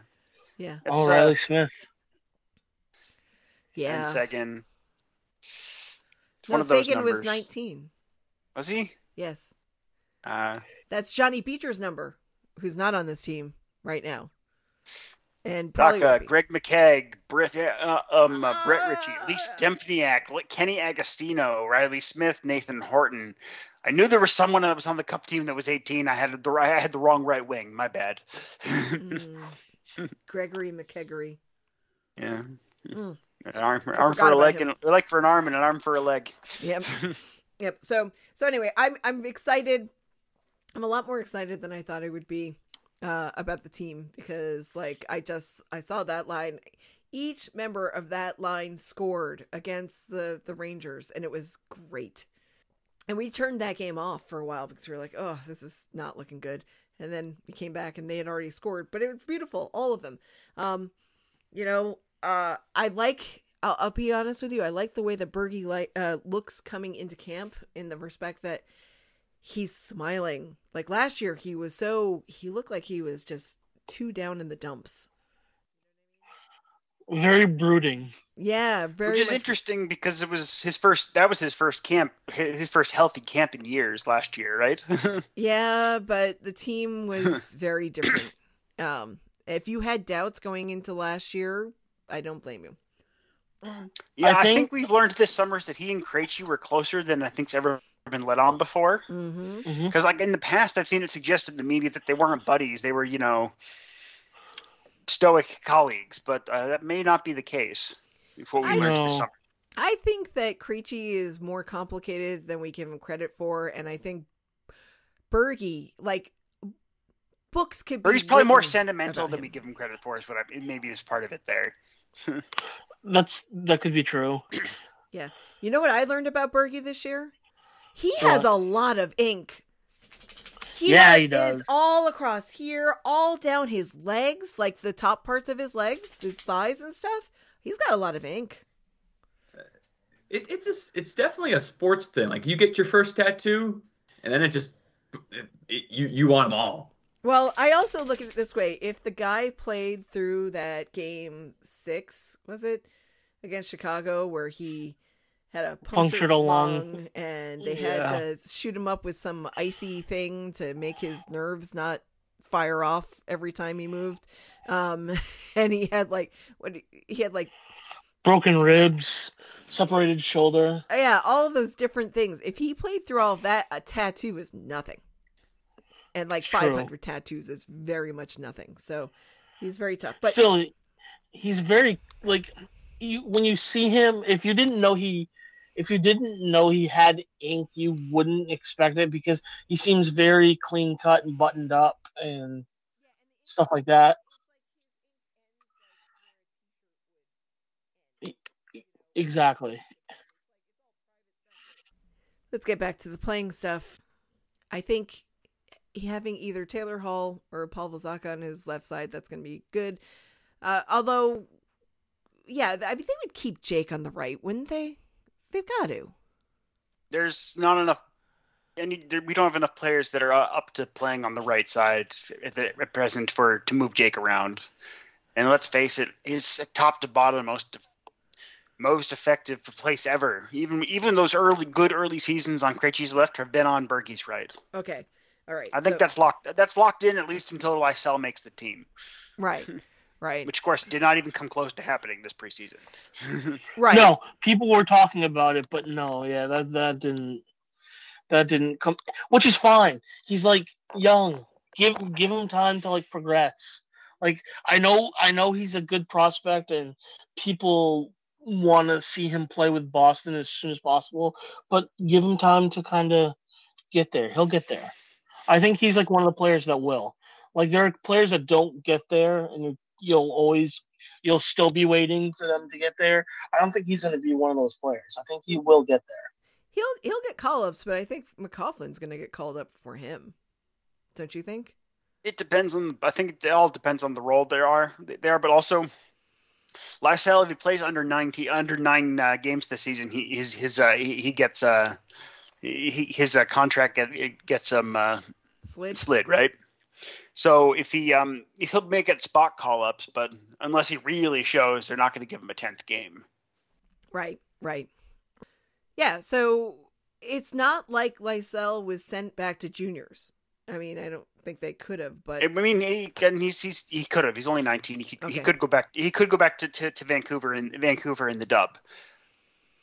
Yeah. It's, oh, uh, Reilly Smith. Yeah. And Seguin. No, one of those Seguin was 19. Was he? Yes. Uh, That's Johnny Beecher's number, who's not on this team right now. And probably Daka. Greg McKegg, Brett, uh, um, uh, Brett Ritchie, Lee Stempniak, Li- Kenny Agostino, Reilly Smith, Nathan Horton. I knew there was someone that was on the cup team that was 18. I had the I had the wrong right wing. My bad. Mm. [LAUGHS] Gregory McKeggery. yeah. Mm. An arm, I arm for a leg, him. and a leg for an arm, and an arm for a leg. Yep. [LAUGHS] yep. So so anyway, I'm I'm excited. I'm a lot more excited than I thought I would be uh, about the team because like I just I saw that line. Each member of that line scored against the the Rangers, and it was great. And we turned that game off for a while because we were like, oh, this is not looking good. And then we came back and they had already scored, but it was beautiful, all of them. Um, you know, uh, I like. I'll, I'll be honest with you. I like the way that Bergie like uh, looks coming into camp in the respect that he's smiling. Like last year, he was so he looked like he was just too down in the dumps. Very brooding. Yeah, very. Which is much- interesting because it was his first. That was his first camp, his first healthy camp in years last year, right? [LAUGHS] Yeah, but the team was [LAUGHS] very different. Um, if you had doubts going into last year, I don't blame you. yeah, I think, think- we've learned this summer is that he and Krejci were closer than I think's ever been let on before. Mm-hmm. hmm Because like in the past, I've seen it suggested in the media that they weren't buddies; they were, you know, stoic colleagues. But uh, that may not be the case. With what we I- learned this summer. I think that Creechy is more complicated than we give him credit for, and I think Bergie, like books could be. Or he's probably more sentimental than him. we give him credit for. Is what I maybe is part of it there. [LAUGHS] That's that could be true. [CLEARS THROAT] Yeah, you know what I learned about Bergie this year? He has What? a lot of ink. He Yeah, has he it does. all across here, all down his legs, like the top parts of his legs, his thighs and stuff. He's got a lot of ink. It, it's a, it's definitely a sports thing. Like you get your first tattoo, and then it just it, it- you you want them all. Well, I also look at it this way: if the guy played through that game six, was it against Chicago, where he had a punctured, lung. and they had to shoot him up with some icy thing to make his nerves not fire off every time he moved, um, [LAUGHS] and he had like what he had like Broken ribs, separated shoulder. yeah, all those different things. If he played through all of that, a tattoo is nothing. And like True. 500 tattoos is very much nothing. So he's very tough. But Still, he's very like you when you see him. If you didn't know he, if you didn't know he had ink, you wouldn't expect it because he seems very clean cut and buttoned up and stuff like that. Exactly. let's get back to the playing stuff. I think having either Taylor Hall or Pavel Zacha on his left side, that's going to be good. Uh, although, yeah, I mean, they would keep Jake on the right, wouldn't they? They've got to. There's not enough. And we don't have enough players that are uh, up to playing on the right side at, the, at present for to move Jake around. And let's face it, his top to bottom most most effective place ever. Even even those early good early seasons on Krejci's left have been on Bergie's right. Okay. All right. I think so- that's locked. That's locked in at least until Lysell makes the team, right. [LAUGHS] Right. which of course did not even come close to happening this preseason. [LAUGHS] right. No, people were talking about it, but no, yeah, that that didn't that didn't come, which is fine. He's like young. give give him time to like progress. Like I know I know he's a good prospect and people want to see him play with Boston as soon as possible, but give him time to kind of get there. He'll get there. I think he's like one of the players that will. Like there are players that don't get there, and you'll always you'll still be waiting for them to get there. I don't think he's going to be one of those players. I think he will get there. He'll he'll get call ups, but I think McLaughlin's going to get called up for him. Don't you think? It depends on. I think it all depends on the role they are. They are, but also Lysell, if he plays under nine under nine uh, games this season, he his his uh, he, he gets uh he, his uh, contract get, gets um uh, Slid. slid right. So if he um he'll make it spot call ups, but unless he really shows, they're not going to give him a tenth game. Right, right. Yeah, so it's not like Lysell was sent back to juniors. I mean, I don't think they could have, but I mean, he and he's, he's he could have. He's only 19. He could, Okay. he could go back. He could go back to, to, to Vancouver and Vancouver in the dub,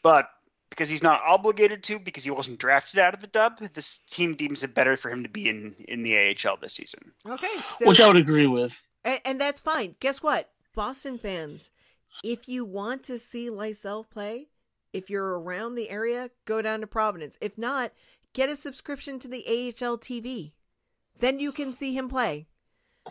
but because he's not obligated to, because he wasn't drafted out of the dub, this team deems it better for him to be in in the AHL this season. okay. So, Which I would agree with. and, and that's fine. Guess what, Boston fans? If you want to see Lysell play, if you're around the area, go down to Providence. If not, get a subscription to the AHL TV. Then you can see him play.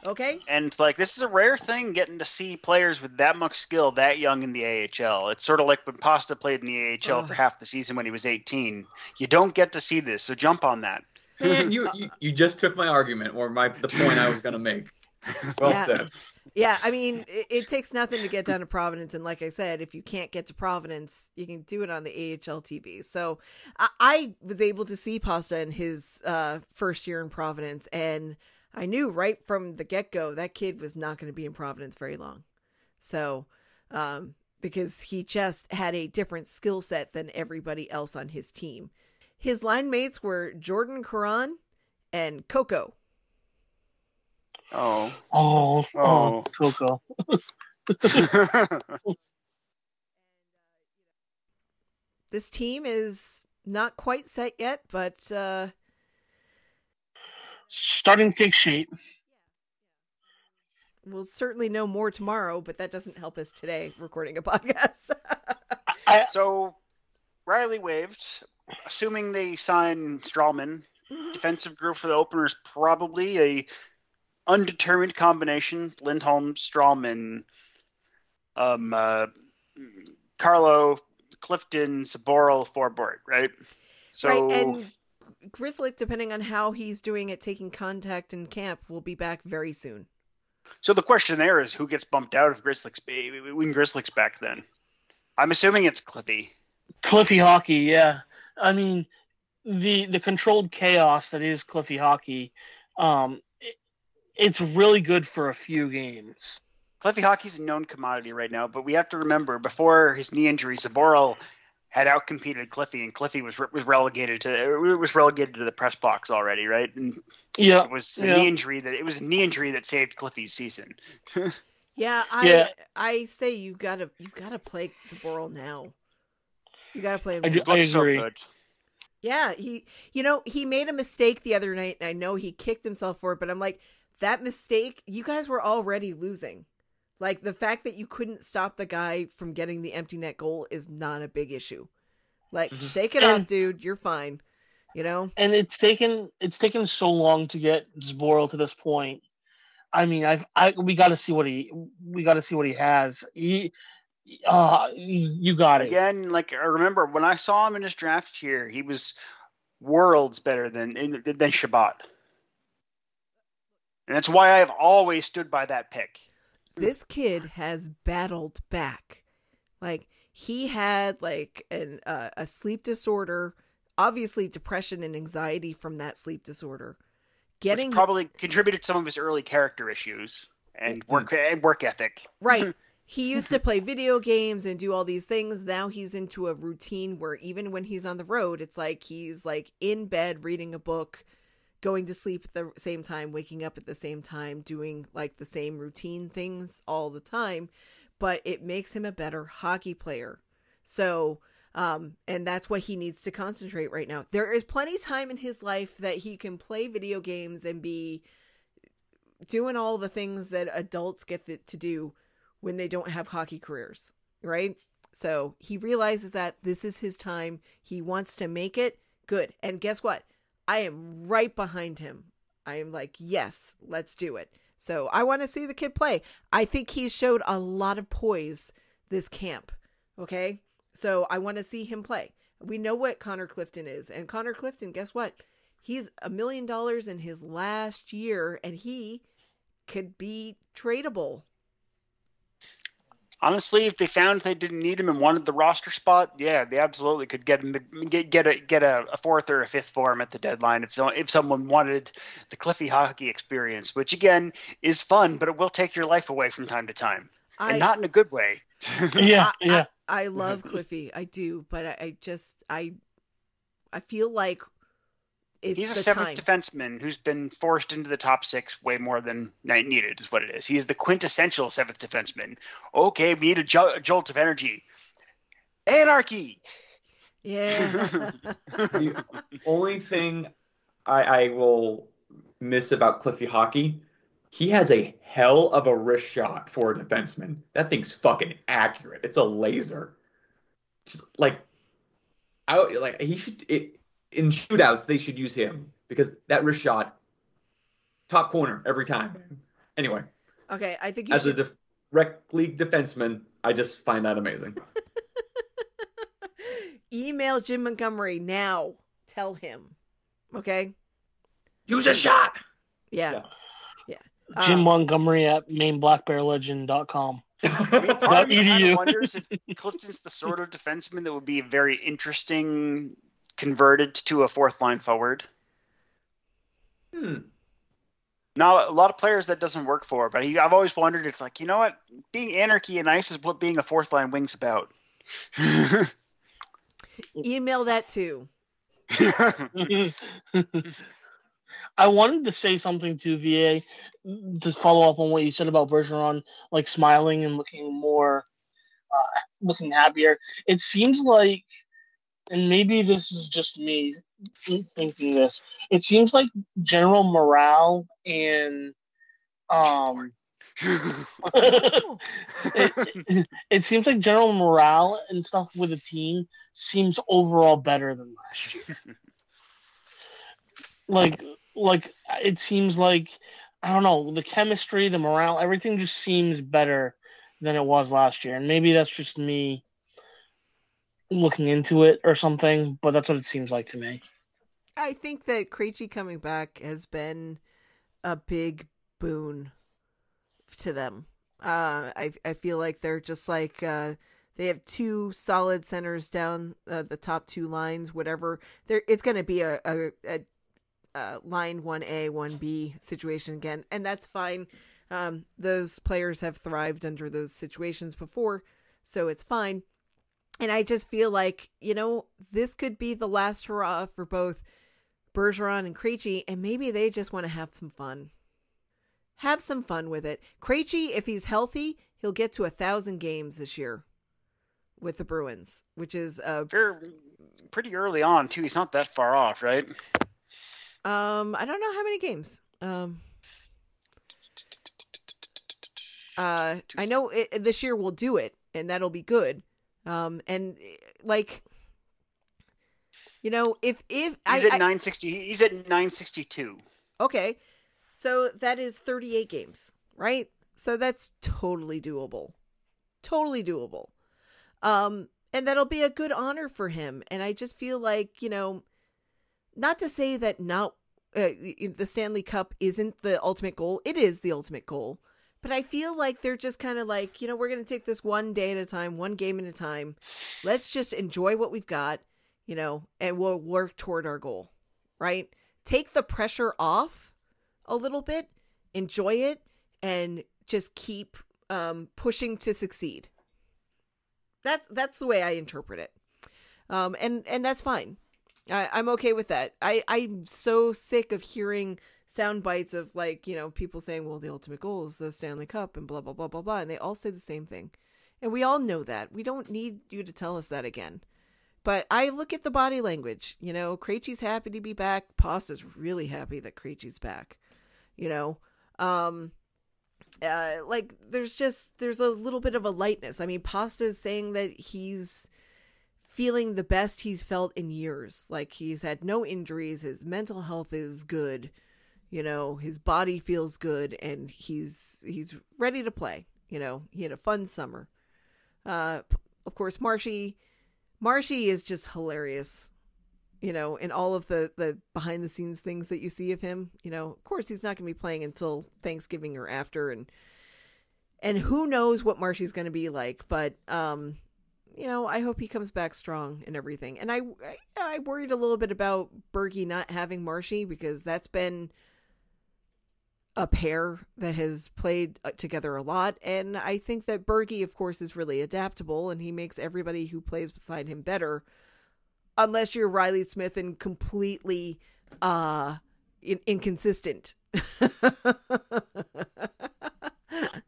Okay? And like this is a rare thing, getting to see players with that much skill that young in the AHL. It's sort of like when Pasta played in the AHL Ugh. for half the season when he was 18. You don't get to see this, so jump on that. [LAUGHS] Man, you, you you just took my argument or my the point I was gonna make. [LAUGHS] Well Yeah. said. Yeah, I mean, it, it takes nothing to get down to Providence, and like I said, if you can't get to Providence, you can do it on the AHL TV. So I, I was able to see Pasta in his uh, first year in Providence, and I knew right from the get go that kid was not going to be in Providence very long. So, um, because he just had a different skill set than everybody else on his team. His line mates were Jordan Caron and Coco. Oh. Oh, oh, Oh. Coco. [LAUGHS] [LAUGHS] This team is not quite set yet, but uh, Starting to take shape. We'll certainly know more tomorrow, but that doesn't help us today recording a [LAUGHS] podcast. I, So Reilly waived, assuming they sign Stralman. Defensive group for the opener is probably a undetermined combination: Lindholm, Stralman, um, uh, Carlo, Clifton, Zboril, Forbort, right? So right, and Grzelcyk, depending on how he's doing at taking contact in camp, will be back very soon. So the question there is who gets bumped out of Grzelcyk's baby when Grzelcyk's back then? I'm assuming it's Cliffy. Cliffy hockey, yeah. I mean, the the controlled chaos that is Cliffy hockey, um, it, it's really good for a few games. Cliffy Hockey's a known commodity right now, but we have to remember before his knee injury, Zboril had outcompeted Cliffy, and Cliffy was was relegated to was relegated to the press box already, right? And Yeah, it was a yeah. knee injury that it was a knee injury that saved Cliffy's season. [LAUGHS] Yeah, I Yeah. I say you gotta you gotta play Zboril now. You gotta play him. I now. do- He looked so good. Yeah, he you know, he made a mistake the other night and I know he kicked himself for it, but I'm like, that mistake, you guys were already losing. Like the fact that you couldn't stop the guy from getting the empty net goal is not a big issue. Like, Mhm. shake it And- off, dude. You're fine. You know? and it's taken it's taken so long to get Zboril to this point. I mean, I've I we got to see what he we got to see what he has. He, uh, you, you got it. Again, like I remember when I saw him in his draft here, he was worlds better than than Chabot, and that's why I have always stood by that pick. This kid has battled back. Like he had like an uh, a sleep disorder obviously depression and anxiety from that sleep disorder. Getting which probably contributed to some of his early character issues and work and work ethic. right. [LAUGHS] He used to play video games and do all these things. Now he's into a routine where even when he's on the road it's like he's like in bed reading a book going to sleep at the same time waking up at the same time doing like the same routine things all the time but it makes him a better hockey player so um and that's what he needs to concentrate right now there is plenty time in his life that he can play video games and be doing all the things that adults get to do when they don't have hockey careers, right? So he realizes that this is his time. He wants to make it good. And guess what? I am right behind him. I am like, yes, let's do it. So I want to see the kid play. I think he showed a lot of poise this camp. Okay. So I want to see him play. We know what Connor Clifton is. And Connor Clifton, guess what? He's a million dollars in his last year and he could be tradable. Honestly, if they found they didn't need him and wanted the roster spot, yeah, they absolutely could get him get get a get a, a fourth or a fifth for him at the deadline if so, if someone wanted the Cliffy hockey experience, which again is fun, but it will take your life away from time to time, I, and not in a good way. [LAUGHS] Yeah, I, yeah. I, I love Cliffy. I do, but I, I just I I feel like it's He's a seventh time. defenseman who's been forced into the top six way more than needed, is what it is. He is the quintessential seventh defenseman. Okay, we need a, jo- a jolt of energy. Anarchy. Yeah. [LAUGHS] The only thing I, I will miss about Cliffy Hockey, he has a hell of a wrist shot for a defenseman. That thing's fucking accurate. It's a laser. Just like, I like he should it, in shootouts they should use him because that wrist shot, top corner every time. Anyway, okay, I think you as a should. def- rec league defenseman, I just find that amazing. [LAUGHS] Email Jim Montgomery now. Tell him. Okay. Use a shot. Yeah. Yeah. Yeah. Jim Um, Montgomery at mainblackbearlegend.com. I [LAUGHS] mean, part of me kind edu. of wonders if Clifton's the sort of defenseman that would be a very interesting converted to a fourth line forward. Hmm. Not a lot of players that doesn't work for, but he, I've always wondered. It's like you know what, being anarchy and ice is what being a fourth line wing's about. [LAUGHS] email that too. [LAUGHS] I wanted to say something to VA to follow up on what you said about Bergeron, like smiling and looking more, uh, looking happier. It seems like, and maybe this is just me thinking this. It seems like general morale and um, it, it, seems like general morale and stuff with the team seems overall better than last year. [LAUGHS] like, like it seems like I don't know the chemistry, the morale, everything just seems better than it was last year, and maybe that's just me looking into it or something. But that's what it seems like to me. I think that Krejci coming back has been a big boon to them. Uh, I I feel like they're just like uh, they have two solid centers down uh, the top two lines. Whatever, there it's going to be a a, a, a line one A one B situation again, and that's fine. Um, those players have thrived under those situations before, so it's fine. And I just feel like you know this could be the last hurrah for both Bergeron and Krejci, and maybe they just want to have some fun. Have some fun with it. Krejci, if he's healthy, he'll get to a thousand games this year with the Bruins, which is uh Very, pretty early on too. He's not that far off, right? um I don't know how many games. Um uh I know it, this year we'll do it and that'll be good. Um and like you know, if if He's I, at I 960. He's at 962. Okay. So that is 38 games, right? So that's totally doable. Totally doable. Um and that'll be a good honor for him and I just feel like, you know, not to say that not uh, the Stanley Cup isn't the ultimate goal. It is the ultimate goal. But I feel like they're just kind of like, you know, we're going to take this one day at a time, one game at a time. Let's just enjoy what we've got, you know, and we'll work toward our goal, right? Take the pressure off a little bit, enjoy it, and just keep um, pushing to succeed. That that's the way I interpret it, um, and and that's fine. I, I'm okay with that. I I'm so sick of hearing sound bites of like you know people saying, "Well, the ultimate goal is the Stanley Cup," and blah blah blah blah blah, and they all say the same thing, and we all know that. We don't need you to tell us that again. But I look at the body language. You know, Krejci's happy to be back. Pasta's really happy that Krejci's back. You know, Um, uh, like there's just there's a little bit of a lightness. I mean, Pasta is saying that he's feeling the best he's felt in years. Like he's had no injuries, his mental health is good, you know, his body feels good, and he's he's ready to play. You know, he had a fun summer. Uh, of course, Marshy, Marshy is just hilarious. You know, in all of the the behind the scenes things that you see of him. You know, of course, he's not going to be playing until Thanksgiving or after, and and who knows what Marshy's going to be like. But um, you know, I hope he comes back strong and everything. And I, I, I worried a little bit about Bergie not having Marshy because that's been a pair that has played uh, together a lot. And I think that Bergie, of course, is really adaptable and he makes everybody who plays beside him better. Unless you're Reilly Smith and completely uh in- inconsistent. [LAUGHS]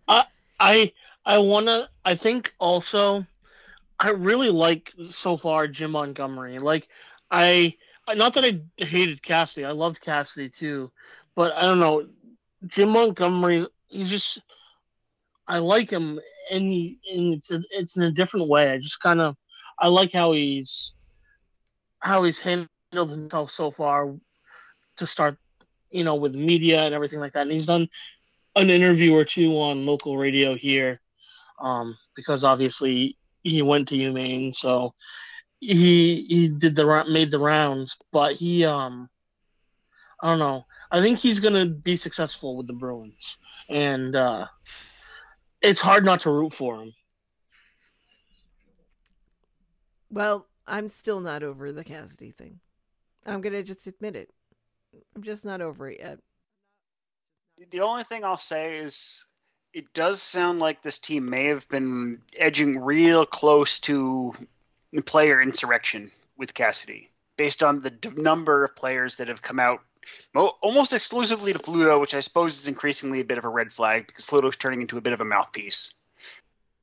I I I wanna I think also I really like so far Jim Montgomery. Like I not that I hated Cassidy, I loved Cassidy too, but I don't know Jim Montgomery. He's just I like him, and he and it's a, it's in a different way. I just kind of I like how he's how he's handled himself so far to start, you know, with media and everything like that. And he's done an interview or two on local radio here, um, because obviously he went to UMaine, so he he did the made the rounds. But he um, I don't know. I think he's gonna be successful with the Bruins, and uh, it's hard not to root for him. Well, I'm still not over the Cassidy thing. I'm gonna just admit it. I'm just not over it yet. The only thing I'll say is it does sound like this team may have been edging real close to player insurrection with Cassidy, based on the d- number of players that have come out mo- almost exclusively to Fluto, which I suppose is increasingly a bit of a red flag because Fluto's turning into a bit of a mouthpiece.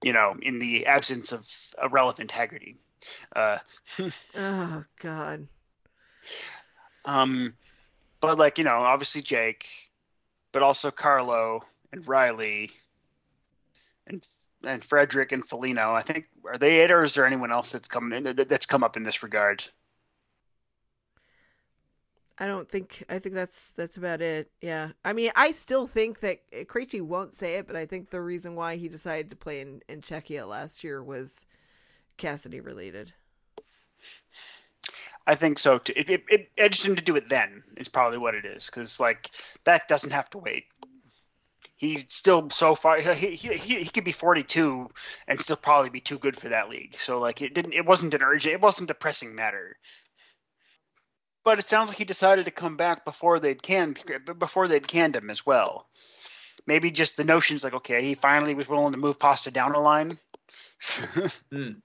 You know, in the absence of a relevant Haggerty. Uh, [LAUGHS] oh God. Um, but like you know, obviously Jake, but also Carlo and Reilly, and and Frederic and Foligno. I think are they it, or is there anyone else that's come in that's come up in this regard? I don't think I think that's that's about it. Yeah. I mean, I still think that eh, Krejci won't say it, but I think the reason why he decided to play in, in Czechia last year was Cassidy related. I think so too. It, it, it edged him to do it then. Is probably what it is because like that doesn't have to wait. He's still so far. He, he he he could be 42 and still probably be too good for that league. So like it didn't. It wasn't an urgent. It wasn't a pressing matter. But it sounds like he decided to come back before they'd canned before they'd canned him as well. Maybe just the notion's like okay, he finally was willing to move Pasta down a line. [LAUGHS] Hmm.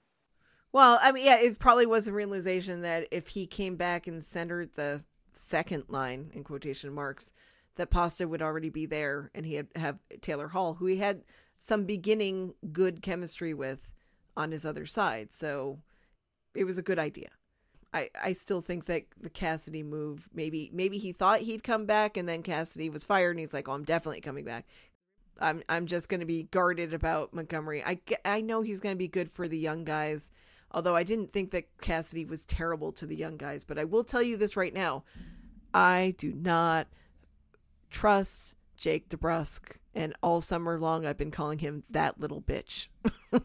Well, I mean, yeah, it probably was a realization that if he came back and centered the second line in quotation marks, that Pasta would already be there, and he had have Taylor Hall, who he had some beginning good chemistry with, on his other side. So it was a good idea. I, I still think that the Cassidy move maybe maybe he thought he'd come back and then Cassidy was fired and he's like oh I'm definitely coming back. I'm I'm just going to be guarded about Montgomery. I I know he's going to be good for the young guys. Although I didn't think that Cassidy was terrible to the young guys, but I will tell you this right now. I do not trust Jake DeBrusk, and all summer long I've been calling him that little bitch. [LAUGHS]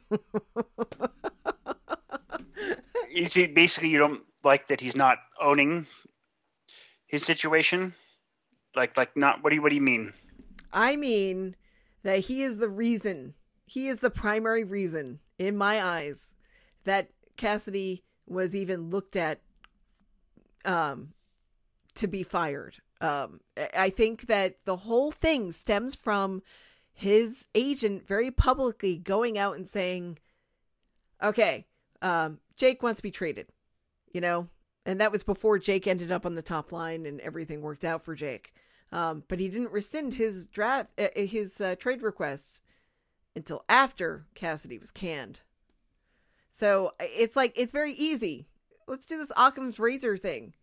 you see, basically, you don't like that he's not owning his situation. Like, like not. What do you What do you mean? I mean that he is the reason. He is the primary reason, in my eyes, that Cassidy was even looked at um, to be fired. Um, I think that the whole thing stems from his agent very publicly going out and saying, okay, um, Jake wants to be traded, you know? And that was before Jake ended up on the top line and everything worked out for Jake. Um, but he didn't rescind his draft, uh, his uh, trade request until after Cassidy was canned. So it's like, it's very easy. Let's do this Occam's razor thing.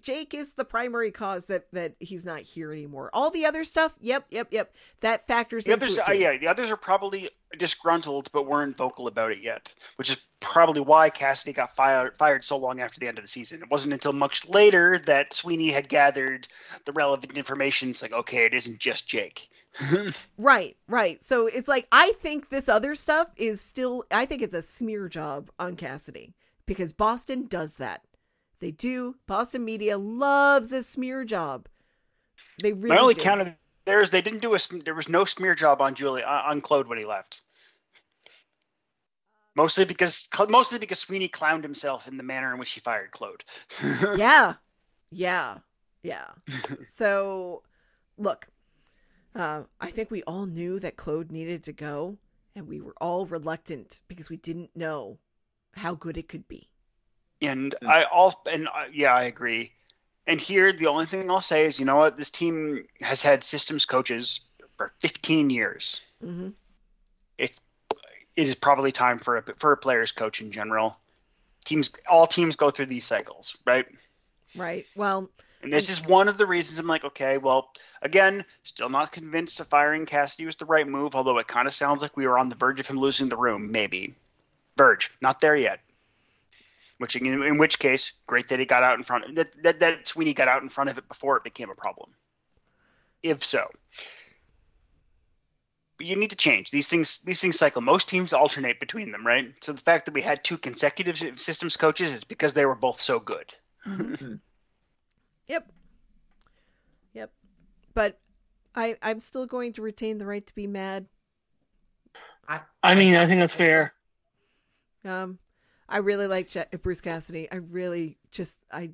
Jake is the primary cause that that he's not here anymore. All the other stuff, yep, yep, yep, that factors The into others, it uh, yeah, the others are probably disgruntled, but weren't vocal about it yet, which is probably why Cassidy got fired fired so long after the end of the season. It wasn't until much later that Sweeney had gathered the relevant information. It's like, okay, it isn't just Jake. [LAUGHS] Right, right. So it's like I think this other stuff is still I think it's a smear job on Cassidy because Boston does that. They do. Boston media loves a smear job. They really My only do. counter there is they didn't do a there was no smear job on Julie uh, on Claude when he left. Mostly because mostly because Sweeney clowned himself in the manner in which he fired Claude. [LAUGHS] yeah yeah yeah [LAUGHS] so look uh, i think we all knew that claude needed to go and we were all reluctant because we didn't know how good it could be And Hmm. I all and uh, yeah, I agree. And here, the only thing I'll say is, you know what? This team has had systems coaches for 15 years. hmm It it is probably time for a for a players coach in general. Teams, all teams go through these cycles, right? right well And this is one of the reasons I'm like, okay, well, again, still not convinced that firing Cassidy was the right move, although it kind of sounds like we were on the verge of him losing the room, maybe. Verge, not there yet. Which, in, in which case, great that he got out in front. That, that that Sweeney got out in front of it before it became a problem. If so, but you need to change these things. These things cycle. Most teams alternate between them, right? So the fact that we had two consecutive systems coaches is because they were both so good. yep yep but i i'm still going to retain the right to be mad I I mean, I think that's fair. um i really like Je- bruce cassidy i really just i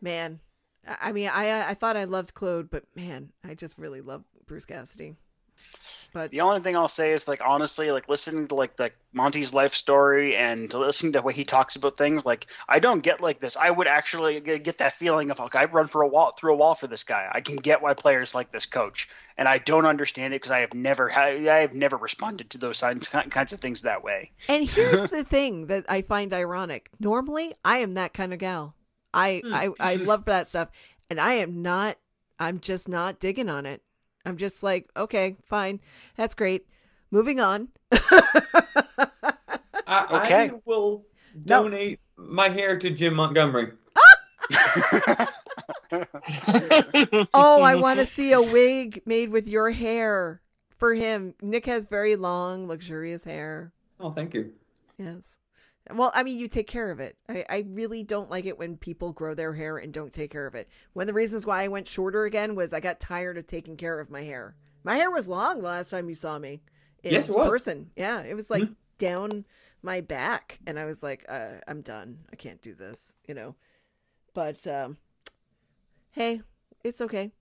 man I I mean, I I thought I loved Claude, but man, I just really love Bruce Cassidy. But The only thing I'll say is like honestly, like listening to like like Monty's life story and to listening to the way he talks about things, like I don't get like this. I would actually get that feeling of like I run for a wall through a wall for this guy. I can get why players like this coach, and I don't understand it because I have never I have never responded to those kinds kinds of things that way. and here's [LAUGHS] the thing that I find ironic. Normally, I am that kind of gal. I Hmm. I I love that stuff, and I am not. I'm just not digging on it. I'm just like, okay, fine, that's great. Moving on. [LAUGHS] I, Okay. I will donate my hair to Jim Montgomery. [LAUGHS] oh, I want to see a wig made with your hair for him. Nick has very long, luxurious hair. Oh, thank you. Yes. Well, I mean, you take care of it. I, I really don't like it when people grow their hair and don't take care of it. One of the reasons why I went shorter again was I got tired of taking care of my hair. My hair was long the last time you saw me in Yes, it was. person. Yeah, it was like Mhm. down my back, and I was like, uh, I'm done. I can't do this, you know. But um, hey, it's okay,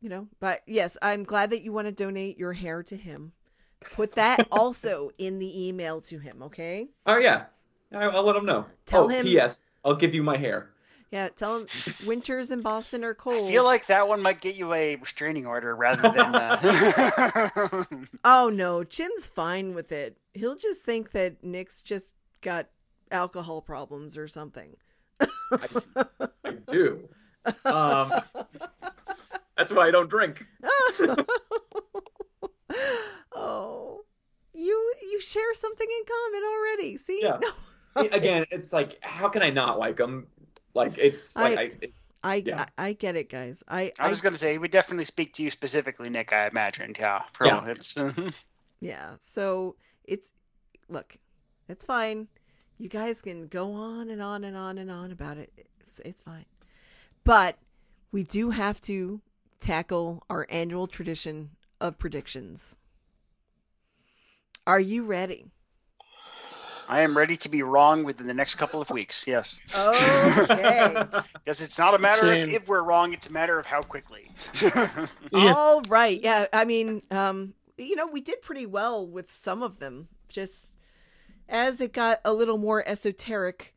you know. But yes, I'm glad that you want to donate your hair to him. Put that [LAUGHS] also in the email to him, okay? Oh yeah, I, I'll let him know. Tell oh, him- P.S. I'll give you my hair. Yeah, tell him [LAUGHS] winters in Boston are cold. I cold. feel like that one might get you a restraining order rather [LAUGHS] than. Uh... [LAUGHS] oh no, Jim's fine with it. He'll just think that Nick's just got alcohol problems or something. I do. Um, that's why I don't drink. oh, you you share something in common already. See, Yeah. No. [LAUGHS] Again, it's like, how can I not like him? Like, it's like I- I, it- I, Yeah. I I get it, guys. I I I, was gonna say we definitely speak to you specifically, Nick. I imagined, yeah. Pro, Yeah. It's [LAUGHS] yeah. So it's look, it's fine. You guys can go on and on and on and on about it. It's it's fine, but we do have to tackle our annual tradition of predictions. Are you ready? I am ready to be wrong within the next couple of weeks. Yes. Okay. [LAUGHS] Because it's not a matter of if we're wrong; it's a matter of how quickly. [LAUGHS] Yeah. All right. Yeah. I mean, um, you know, we did pretty well with some of them. Just as it got a little more esoteric,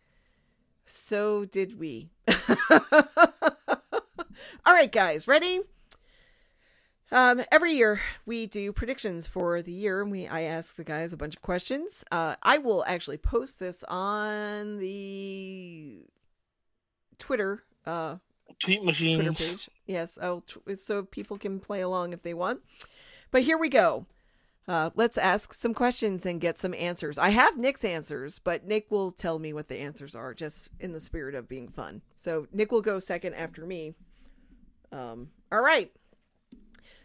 so did we. [LAUGHS] All right, guys, ready? Um, every year we do predictions for the year, and we I ask the guys a bunch of questions. Uh, I will actually post this on the Twitter uh, Tweet Twitter page. Yes, I'll tw- so people can play along if they want. But here we go. Uh, let's ask some questions and get some answers. I have Nick's answers, but Nick will tell me what the answers are, just in the spirit of being fun. So Nick will go second after me. Um, all right.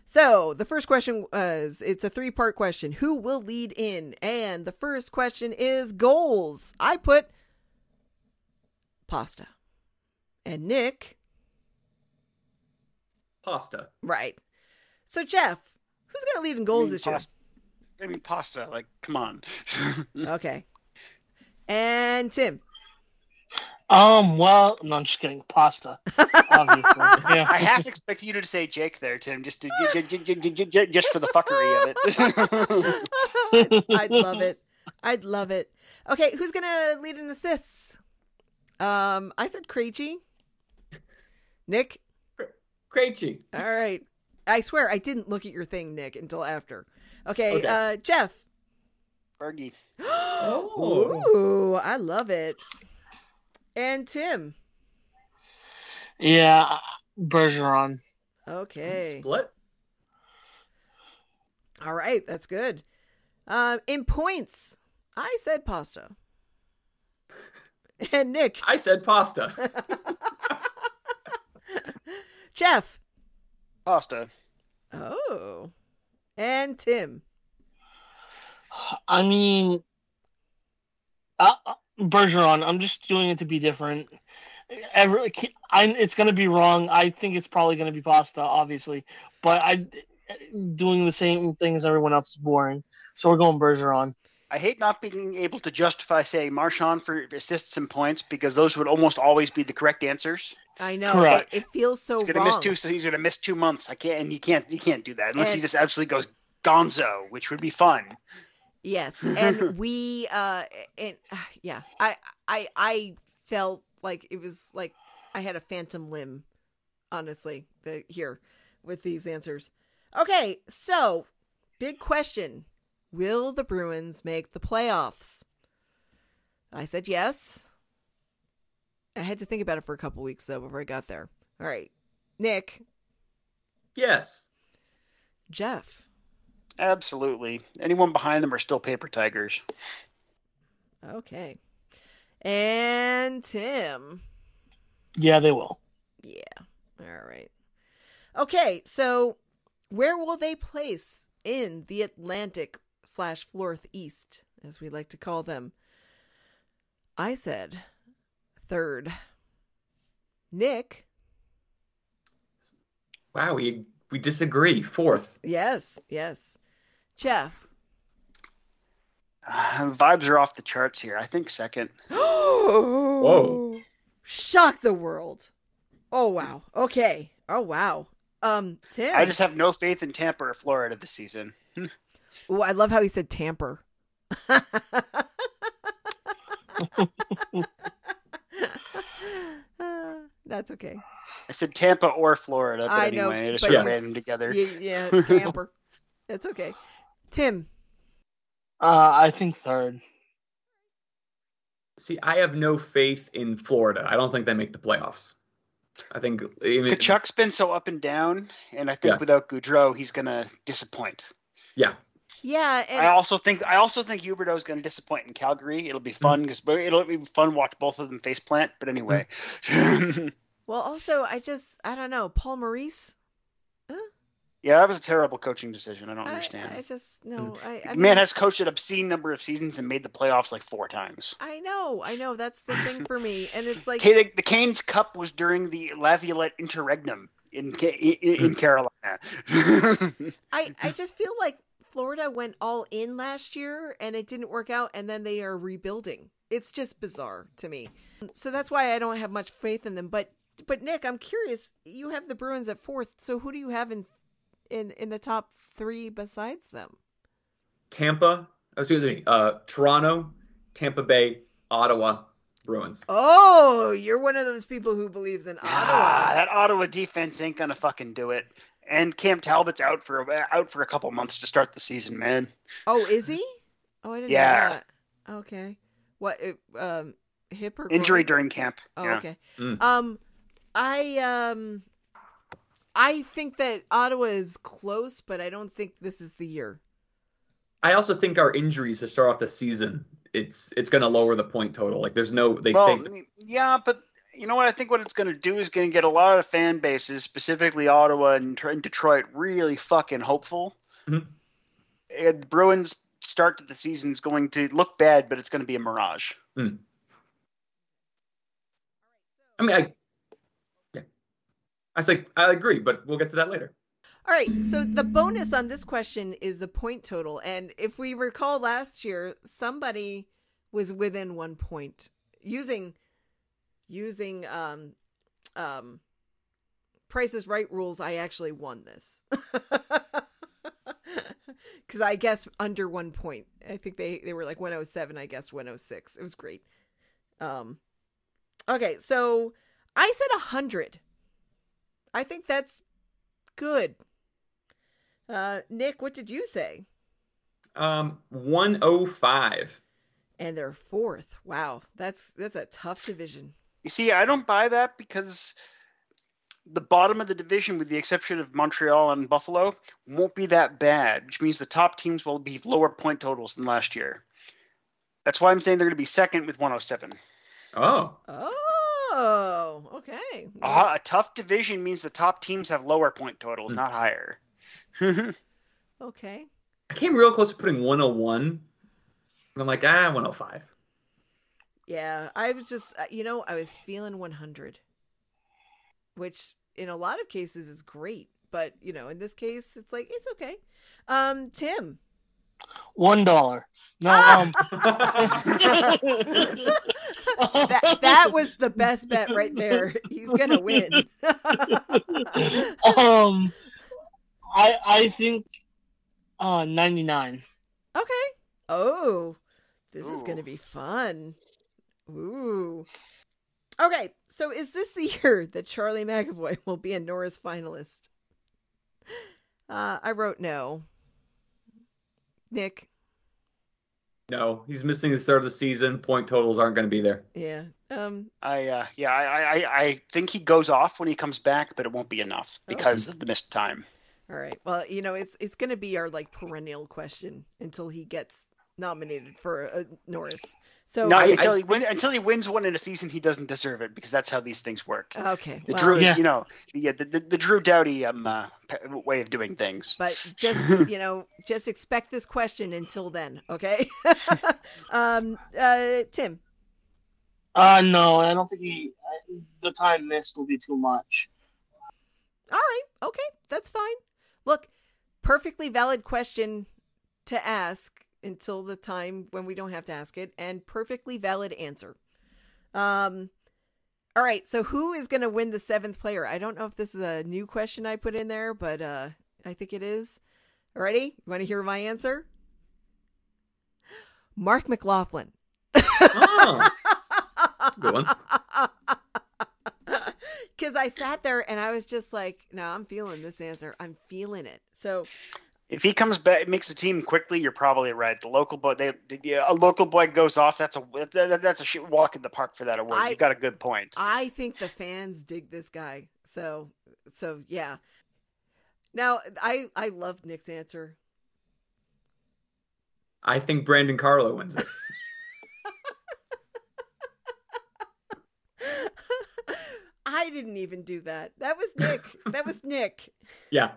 So the first question was it's a three part question. Who will lead in? And the first question is goals. I put pasta. And Nick Pasta. Right. So Jeff, who's going to lead in goals I mean, this year? I mean, pasta. Like, come on. [LAUGHS] Okay. And Tim. Um, well, no, I'm just kidding. Pasta, obviously. [LAUGHS] Yeah. I half expect you to say Jake there, Tim, just to just for the fuckery of it. [LAUGHS] I'd love it. I'd love it. Okay, who's going to lead in assists? Um, I said Krejci. Nick. Krejci. All right. I swear I didn't look at your thing, Nick, until after. Okay, Okay. uh Jeff. Bergie. [GASPS] Oh. Ooh, I love it. And Tim. yeah, Bergeron. Okay. Split. All right, that's good. Um, in points, I said pasta. [LAUGHS] And Nick, I said pasta. [LAUGHS] Jeff. Pasta. Oh, and Tim. I mean, uh, uh, Bergeron. I'm just doing it to be different. Every, I'm. It's gonna be wrong. I think it's probably gonna be pasta, obviously, but I doing the same thing as everyone else is boring. So we're going Bergeron. I hate not being able to justify saying Marchand for assists and points because those would almost always be the correct answers. I know Correct. It, it feels so He's gonna wrong. miss two, so he's gonna miss two months. I can't, and he can't, he can't do that unless he just absolutely goes Gonzo, which would be fun. Yes, [LAUGHS] and we uh and uh, yeah, I I I felt like it was like I had a phantom limb honestly, the here with these answers. Okay, so big question. Will the Bruins make the playoffs? I said yes. I had to think about it for a couple weeks though before I got there. All right. Nick, Yes. Jeff. Absolutely. Anyone behind them are still paper tigers. Okay. And Tim. Yeah, they will. Yeah. All right. Okay, so where will they place in the Atlantic slash Northeast, as we like to call them? I said third. Nick. Wow, we we disagree. Fourth. Yes, yes. Jeff. Uh, vibes are off the charts here. I think second. [GASPS] Whoa. Shock the world. Oh wow. Okay. Oh wow. Um Tim. I just have no faith in Tampa or Florida this season. [LAUGHS] Oh, I love how he said tamper. [LAUGHS] That's okay. I said Tampa or Florida, but I know, anyway, I just but sort of ran them together. y- Yeah, [LAUGHS] tamper. That's okay. Tim. Uh, I think third. See, I have no faith in Florida. I don't think they make the playoffs. I think I mean, Tkachuk's been so up and down, and I think Yeah. without Gaudreau, he's gonna disappoint. Yeah. Yeah, and I also think I also think Huberdeau's going to disappoint in Calgary. It'll be fun because it'll be fun watch both of them face plant. But anyway, [LAUGHS] well, also I just I don't know Paul Maurice. Yeah, that was a terrible coaching decision. I don't I, understand. I just no. Hmm. I, I the man mean, has coached an obscene number of seasons and made the playoffs like four times. I know, I know. That's the thing for me, and it's like [LAUGHS] the, the Canes Cup was during the Laviolette Interregnum in in, in Carolina. [LAUGHS] I I just feel like Florida went all in last year and it didn't work out, and then they are rebuilding. It's just bizarre to me. So that's why I don't have much faith in them. But but Nick, I'm curious. You have the Bruins at fourth, so who do you have in in in the top three besides them? Tampa, oh, excuse me, uh, Toronto, Tampa Bay, Ottawa, Bruins. Oh, you're one of those people who believes in ah, Ottawa. that Ottawa defense ain't gonna fucking do it. And Cam Talbot's out for a, out for a couple months to start the season, man. Oh, is he? Oh, I didn't Yeah. know that. Okay. What? uh, Um, hip or Injury groin? during camp. Oh, yeah. okay. Mm. Um, I um I think that Ottawa is close, but I don't think this is the year. I also think our injuries to start off the season, it's it's going to lower the point total. Like there's no they well, think yeah, but you know what? I think what it's going to do is going to get a lot of fan bases, specifically Ottawa and, and Detroit, really fucking hopeful. Mhm. And Bruins start to the season is going to look bad, but it's going to be a mirage. I mean I yeah. I say I agree, but we'll get to that later. All right, so the bonus on this question is the point total. And if we recall last year, somebody was within one point using using um um Price's Right rules, I actually won this. [LAUGHS] Cause I guess under one point. I think they, they were like 107, I guess 106. It was great. Um okay, so I said hundred. I think that's good. Uh, Nick, what did you say? Um 105. And they're fourth. Wow, that's that's a tough division. You see, I don't buy that because the bottom of the division, with the exception of Montreal and Buffalo, won't be that bad, which means the top teams will be lower point totals than last year. That's why I'm saying they're going to be second with 107. Oh. Oh, okay. A, a tough division means the top teams have lower point totals, Hmm. not higher. [LAUGHS] Okay. I came real close to putting 101. And I'm like, ah, 105. Yeah, I was just, uh, you know, I was feeling 100, which in a lot of cases is great, but you know, in this case, it's like it's okay. Um, Tim. One dollar. No, [LAUGHS] um, [LAUGHS] that that was the best bet right there. He's gonna win. [LAUGHS] um, I I think uh ninety nine. Okay. Oh, this is going to be fun. Ooh. Okay, so is this the [LAUGHS] year that Charlie McAvoy will be a Norris finalist? Uh, I wrote no. Nick, No, he's missing the start of the season. Point totals aren't going to be there. yeah. Um, I uh, yeah, I, I I think he goes off when he comes back, but it won't be enough because of the missed time. all right. Well, you know, it's it's going to be our like perennial question until he gets nominated for a Norris. So no, I- until I- he win, until he wins one in a season, he doesn't deserve it because that's how these things work. okay. The well, Drew, Yeah. you know, yeah, the the the Drew Doughty um uh, way of doing things. but just [LAUGHS] you know just expect this question until then okay [LAUGHS] um uh tim Uh, no, I don't think he. I, the time missed will be too much. all right okay that's fine look perfectly valid question to ask until the time when we don't have to ask it and perfectly valid answer. Um all right so who is going to win the seventh player? I don't know if this is a new question i put in there but uh i think it is. Ready? You want to hear my answer? Marc McLaughlin. Oh, [LAUGHS] good one. [LAUGHS] Because I sat there and I was just like, no, I'm feeling this answer. I'm feeling it. So, If he comes back, makes the team quickly, you're probably right. The local boy, they, the, yeah, a local boy goes off. That's a that, that's a shit walk in the park for that award. I- you got a good point. I think the fans dig this guy. So, so yeah. Now, I I loved Nick's answer. I think Brandon Carlo wins it. [LAUGHS] I didn't even do that. That was Nick. that was Nick. [LAUGHS] Yeah.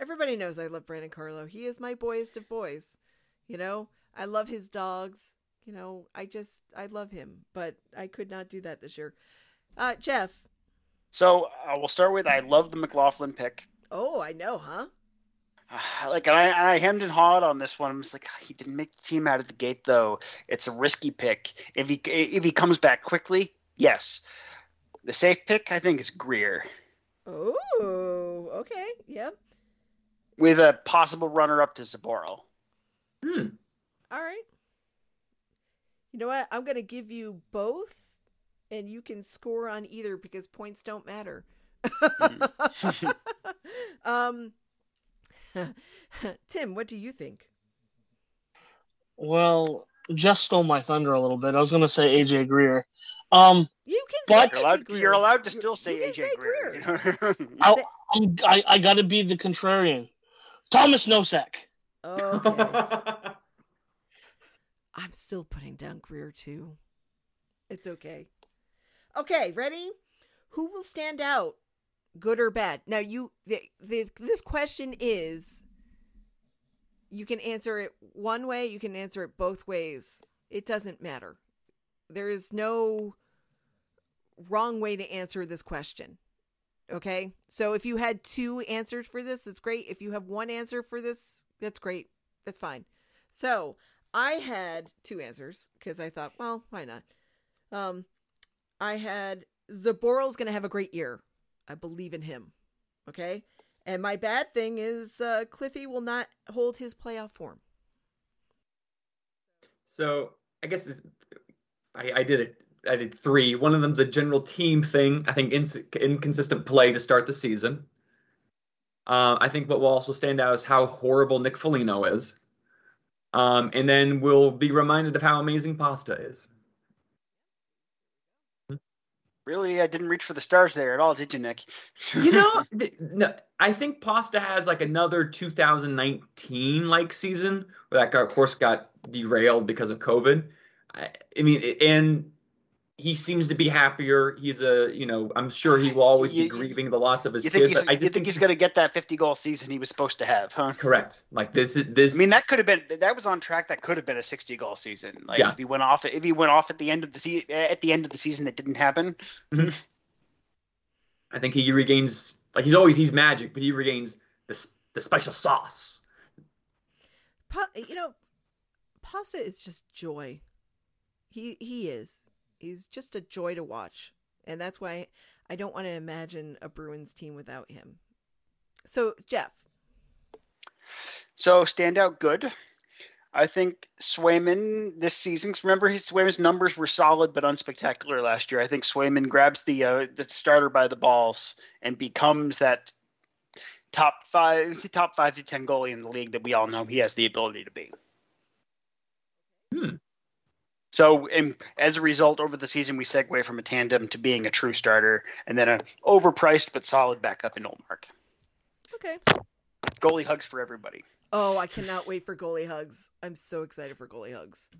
Everybody knows I love Brandon Carlo. He is my boyest of boys. You know, I love his dogs. You know, I just I love him, but I could not do that this year. Uh, Jeff. So uh, we'll start with I love the McLaughlin pick. Oh, I know, huh? Uh, [SIGHS] Like and I, and I hemmed and hawed on this one. I'm just like "Ah, he didn't make the team out of the gate though. It's a risky pick. If he if he comes back quickly, yes. The safe pick I think is Greer Oh, okay. Yep. With a possible runner up to Zboril. Hmm. All right. You know what? I'm going to give you both, and you can score on either because points don't matter. [LAUGHS] um, [LAUGHS] Tim, what do you think? Well, Jeff stole my thunder a little bit. I was going to say AJ Greer. Um, You can But- say You're allowed, Greer. you're allowed to still say AJ say Greer. Greer. [LAUGHS] I, I, I got to be the contrarian. Thomas Nosek. Okay. [LAUGHS] I'm still putting down Greer too. It's okay. Okay, ready? Who will stand out, good or bad? Now, you the, the this question is you can answer it one way, you can answer it both ways. It doesn't matter. There is no wrong way to answer this question. Okay? So if you had two answers for this, it's great. If you have one answer for this, that's great. That's fine. So I had two answers because I thought, well, why not? Um, I had Zboril's going to have a great year. I believe in him. Okay. And my bad thing is uh, Cliffy will not hold his playoff form. So I guess this, I, I did it. I did three. One of them's a general team thing. I think ins- inconsistent play to start the season. Uh, I think what will also stand out is how horrible Nick Foligno is. Um, and then we'll be reminded of how amazing Pasta is. really, I didn't reach for the stars there at all, did you, Nick? You know, [LAUGHS] th- no, I think Pasta has like another 2019 like season where that, got, of course, got derailed because of COVID. I, I mean, and he seems to be happier. He's a, you know, I'm sure he will always be You- grieving the loss of his you think kid. he's, But I you just think he's going to get that 50 goal season he was supposed to have, huh? correct. Like this, is this. I mean, that could have been that was on track. That could have been a 60 goal season. Like Yeah. if he went off, if he went off at the end of the se- at the end of the season, that didn't happen. Mm-hmm. I think he regains. Like he's always he's magic, but he regains the the special sauce. Pa- you know, Pasta is just joy. He he is. He's just a joy to watch, and that's why I don't want to imagine a Bruins team without him. So Jeff, So standout good. I think Swayman this season. Remember, his Swayman's numbers were solid but unspectacular last year. I think Swayman grabs the uh, the starter by the balls and becomes that top five top five to ten goalie in the league that we all know he has the ability to be. Hmm. So, and as a result, over the season, we segue from a tandem to being a true starter, and then an overpriced but solid backup in Ullmark. okay. Goalie hugs for everybody. Oh, I cannot wait for goalie hugs. I'm so excited for goalie hugs.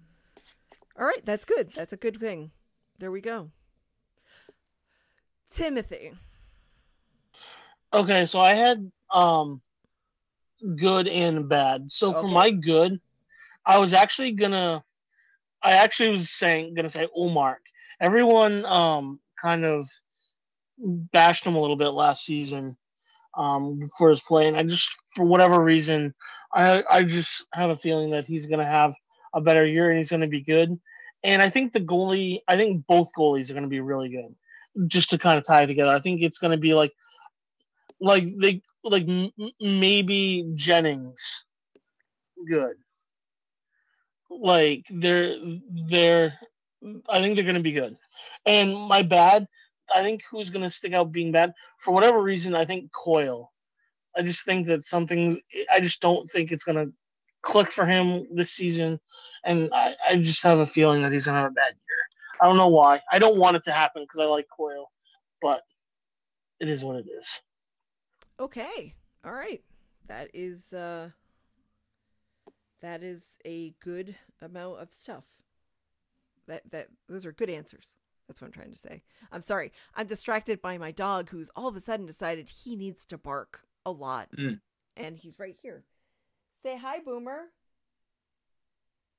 All right, that's good. That's a good thing. There we go. Timothy. Okay, so I had um good and bad. So for my good, I was actually gonna I actually was saying gonna say Ullmark. Everyone um kind of bashed him a little bit last season um for his play and I just for whatever reason I I just have a feeling that he's gonna have a better year and he's gonna be good. And I think the goalie I think both goalies are gonna be really good. Just to kind of tie it together. I think it's gonna be like like they like m- maybe Jennings good. Like they're they're I think they're gonna be good. And my bad, I think who's gonna stick out being bad for whatever reason. I think Coyle. I just think that something. I just don't think it's gonna click for him this season, and I, I just have a feeling that he's gonna have a bad year. I don't know why. I don't want it to happen because I like Coyle, but it is what it is. Okay. All right. That is uh that is a good amount of stuff. That that those are good answers. That's what I'm trying to say. I'm sorry. I'm distracted by my dog who's all of a sudden decided he needs to bark a lot. Mm. And he's right here. Say hi, Boomer.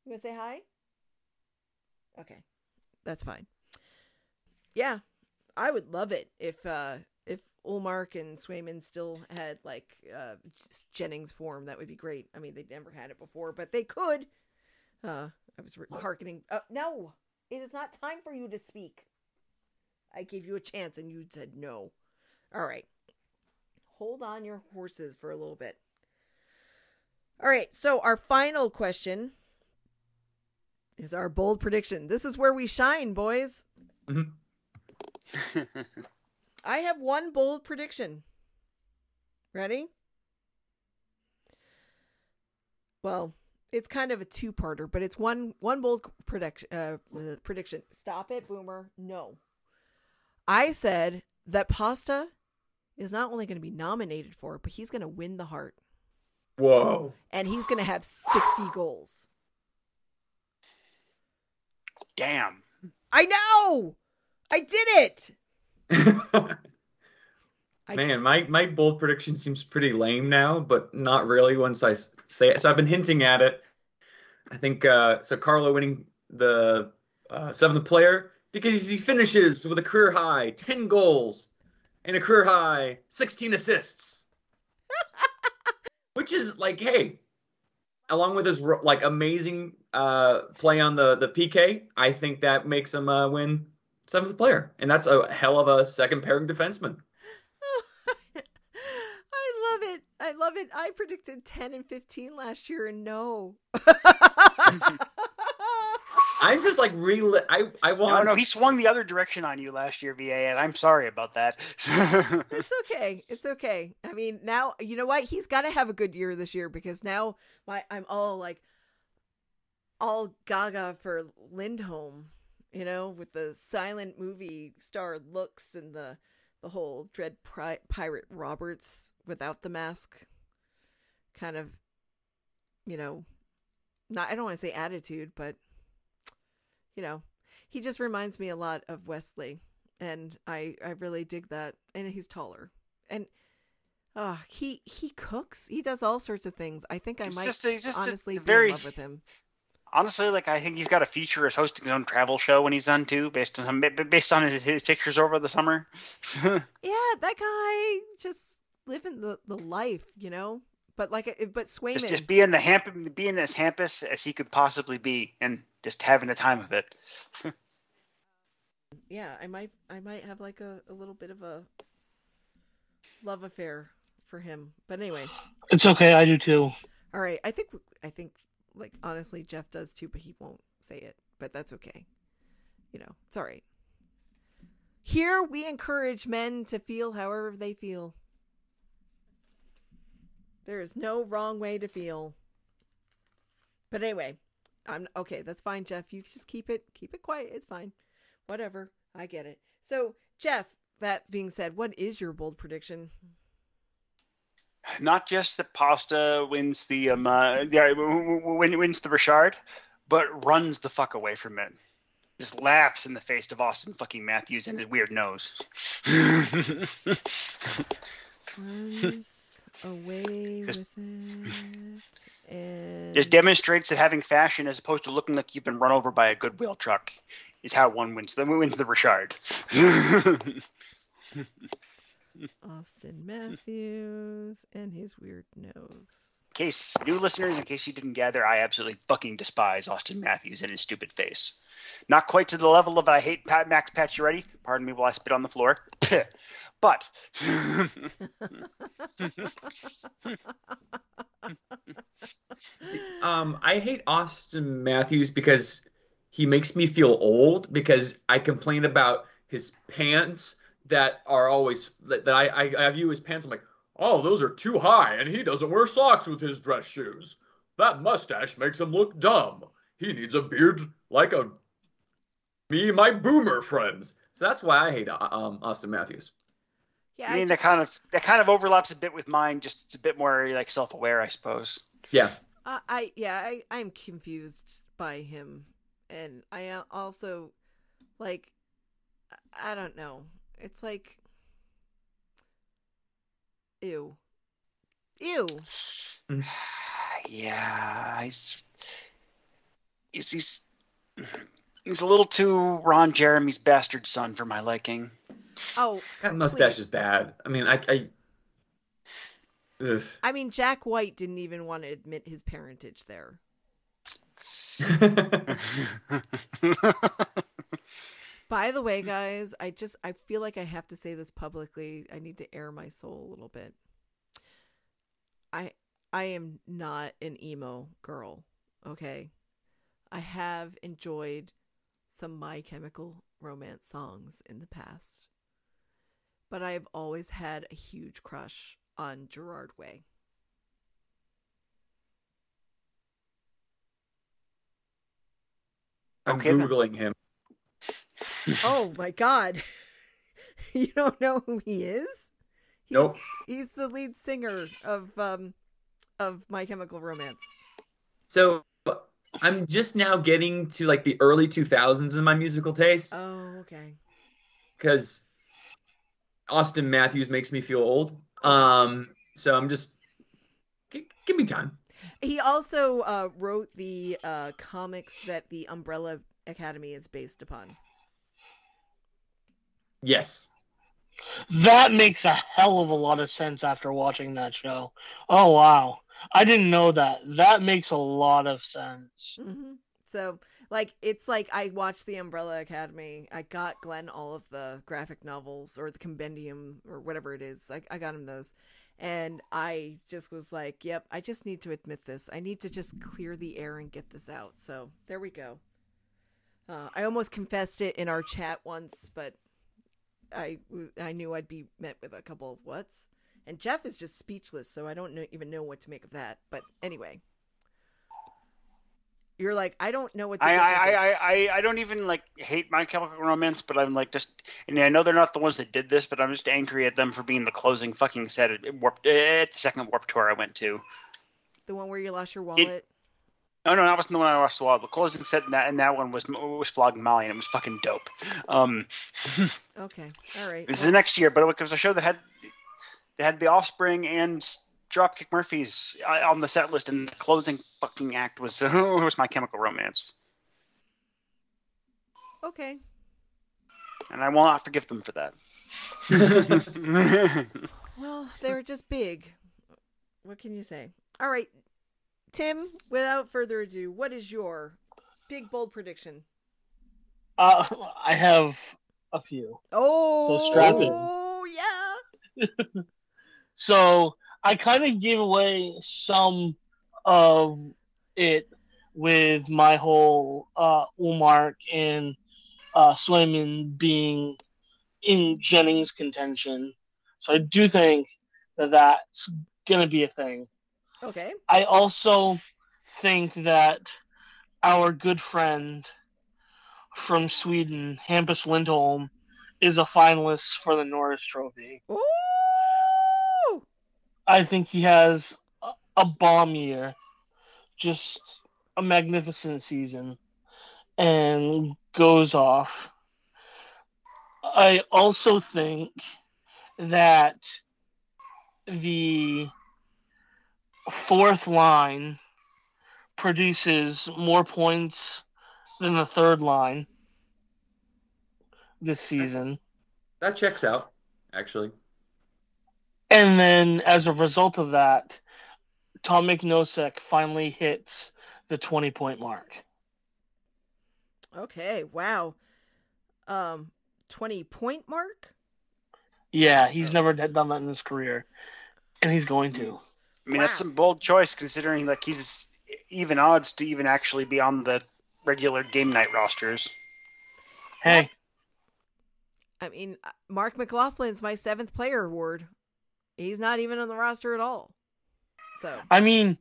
You want to say hi? Okay. That's fine. Yeah. I would love it if uh if Ullmark and Swayman still had like uh just Jennings form, that would be great. I mean, they'd never had it before, but they could. Uh I was re- hearkening. Uh, no, it is not time for you to speak. I gave you a chance and you said no. All right. Hold on your horses for a little bit. All right. So, our final question is our bold prediction. This is where we shine, boys. Mhm. [LAUGHS] [LAUGHS] I have one bold prediction. Ready? Well, It's kind of a two-parter, but it's one one bold prediction. Uh, prediction. Stop it, Boomer. No. I said that Pasta is not only going to be nominated for it, but he's going to win the Hart, Whoa. and he's going to have sixty goals. Damn. I know. I did it. [LAUGHS] Man, my, my bold prediction seems pretty lame now, but not really once I say it. So I've been hinting at it. I think uh, so. Carlo winning the uh, seventh player because he finishes with a career high 10 goals and a career high 16 assists, [LAUGHS] which is like, hey, along with his like amazing uh, play on the the PK, I think that makes him uh, win seventh player, and that's a hell of a second pairing defenseman. [LAUGHS] I love it. I love it. I predicted 10 and 15 last year and no. [LAUGHS] I'm just like really. I I No, want. no, he swung the other direction on you last year, VA, and I'm sorry about that. [LAUGHS] it's okay. It's okay. I mean, now you know what? He's got to have a good year this year because now my I'm all like all gaga for Lindholm, you know, with the silent movie star looks and the the whole Dread Pri- Pirate Roberts without the mask kind of you know, not I don't want to say attitude, but you know, he just reminds me a lot of Wesley and I I really dig that. And he's taller, and uh he he cooks. He does all sorts of things. I think I might just a- just a honestly be very- in love with him. Honestly, like I think he's got a future as hosting his own travel show when he's done too, based on some, based on his, his pictures over the summer. [LAUGHS] Yeah, that guy just living the the life, you know. But like, uh, but Swayman, just just being the hamp being as hampus as he could possibly be, and just having the time of it. [LAUGHS] yeah, I might I might have like a, a little bit of a love affair for him. But anyway, It's okay. I do too. all right. I think I think like honestly, Jeff does too, but he won't say it. But that's okay. You know, it's all right. Here we encourage men to feel however they feel. There is no wrong way to feel. But anyway, I'm okay. That's fine, Jeff. You just keep it keep it quiet. It's fine. Whatever. I get it. So, Jeff. That being said, what is your bold prediction? Not just that Pasta wins the um uh, yeah wins the Richard, but runs the fuck away from it. Just laughs in the face of Austin fucking Matthews and his weird nose. Runs away with it, and Just demonstrates that having fashion as opposed to looking like you've been run over by a Goodwill truck is how one wins. The wins the Richard. [LAUGHS] Austin Matthews and his weird nose. In case new listeners, in case you didn't gather, I absolutely fucking despise Austin Matthews and his stupid face. Not quite to the level of I hate Pat Max Pacioretty. Pardon me while I spit on the floor. [LAUGHS] but [LAUGHS] See, um, I hate Austin Matthews because he makes me feel old because I complain about his pants that are always that, that I, I I view his pants. I'm like, oh, those are too high, and he doesn't wear socks with his dress shoes. That mustache makes him look dumb. He needs a beard like a me my boomer friends. So that's why I hate uh, um, Austin Matthews. Yeah, I mean ju- that kind of that kind of overlaps a bit with mine. Just it's a bit more like self aware, I suppose. Yeah, Uh, I yeah, I I'm confused by him, and I also like I I don't know. It's like ew, ew. Mm. yeah, he's he's he's he's a little too Ron Jeremy's bastard son for my liking. Oh, that mustache please. is bad. I mean, I I. Ugh. I mean, Jack White didn't even want to admit his parentage there. [LAUGHS] [LAUGHS] [LAUGHS] By the way, mm. guys, I just I feel like I have to say this publicly. I need to air my soul a little bit. I I am not an emo girl, okay? I have enjoyed some My Chemical Romance songs in the past. But I've always had a huge crush on Gerard Way. I'm Okay, then. googling him. Oh my god. [LAUGHS] you don't know who he is? He's, Nope. He's the lead singer of um of My Chemical Romance. So I'm just now getting to like the early 2000s in my musical taste Oh, okay. because Austin Matthews makes me feel old. Um, so I'm just g- give me time. He also uh, wrote the uh, comics that the Umbrella Academy is based upon. Yes. That makes a hell of a lot of sense after watching that show. Oh wow. I didn't know that. That makes a lot of sense. hmm So, like, it's like I watched the Umbrella Academy. I got Glenn all of the graphic novels or the compendium or whatever it is. Like, I got him those. And I just was like, yep, I just need to admit this. I need to just clear the air and get this out. So, there we go. Uh, I almost confessed it in our chat once, but I, I knew I'd be met with a couple of whats. And Jeff is just speechless, so I don't know, even know what to make of that. But anyway. You're like, I don't know what the I, I. I, I, I don't even like hate My Chemical Romance, but I'm like just, and I know they're not the ones that did this, but I'm just angry at them for being the closing fucking set at Warp at the second Warp tour I went to. The one where you lost your wallet. Oh no, that wasn't the one I watched a while. The closing set in that and that one was was Flogging Molly, and it was fucking dope. Um, [LAUGHS] okay, all right. this is Well, the next year, but it was a show that had they had the Offspring and Dropkick Murphys uh, on the set list, and the closing fucking act was [LAUGHS] was My Chemical Romance, okay. and I will not forgive them for that. [LAUGHS] Well, they were just big. What can you say? All right, Tim. Without further ado, what is your big bold prediction? Uh, I have a few. Oh, so strap in. Oh yeah. [LAUGHS] So I kind of gave away some of it with my whole uh, Ullmark and uh, Swayman being in Jennings' contention. So I do think that that's going to be a thing. Okay. I also think that our good friend from Sweden, Hampus Lindholm, is a finalist for the Norris Trophy. Ooh. I think he has a- a bomb year, just a magnificent season, and goes off. I also think that the fourth line produces more points than the third line this season. That checks out, actually. And then as a result of that, Tom McNosek finally hits the 20 point mark. Okay. Wow. Um, twenty point mark. Yeah, he's never done that in his career. And he's going to. I mean, that's some bold choice considering like he's even odds to even actually be on the regular game night rosters. Hey, I mean, uh, Marc McLaughlin's my seventh player award. He's not even on the roster at all. So I mean,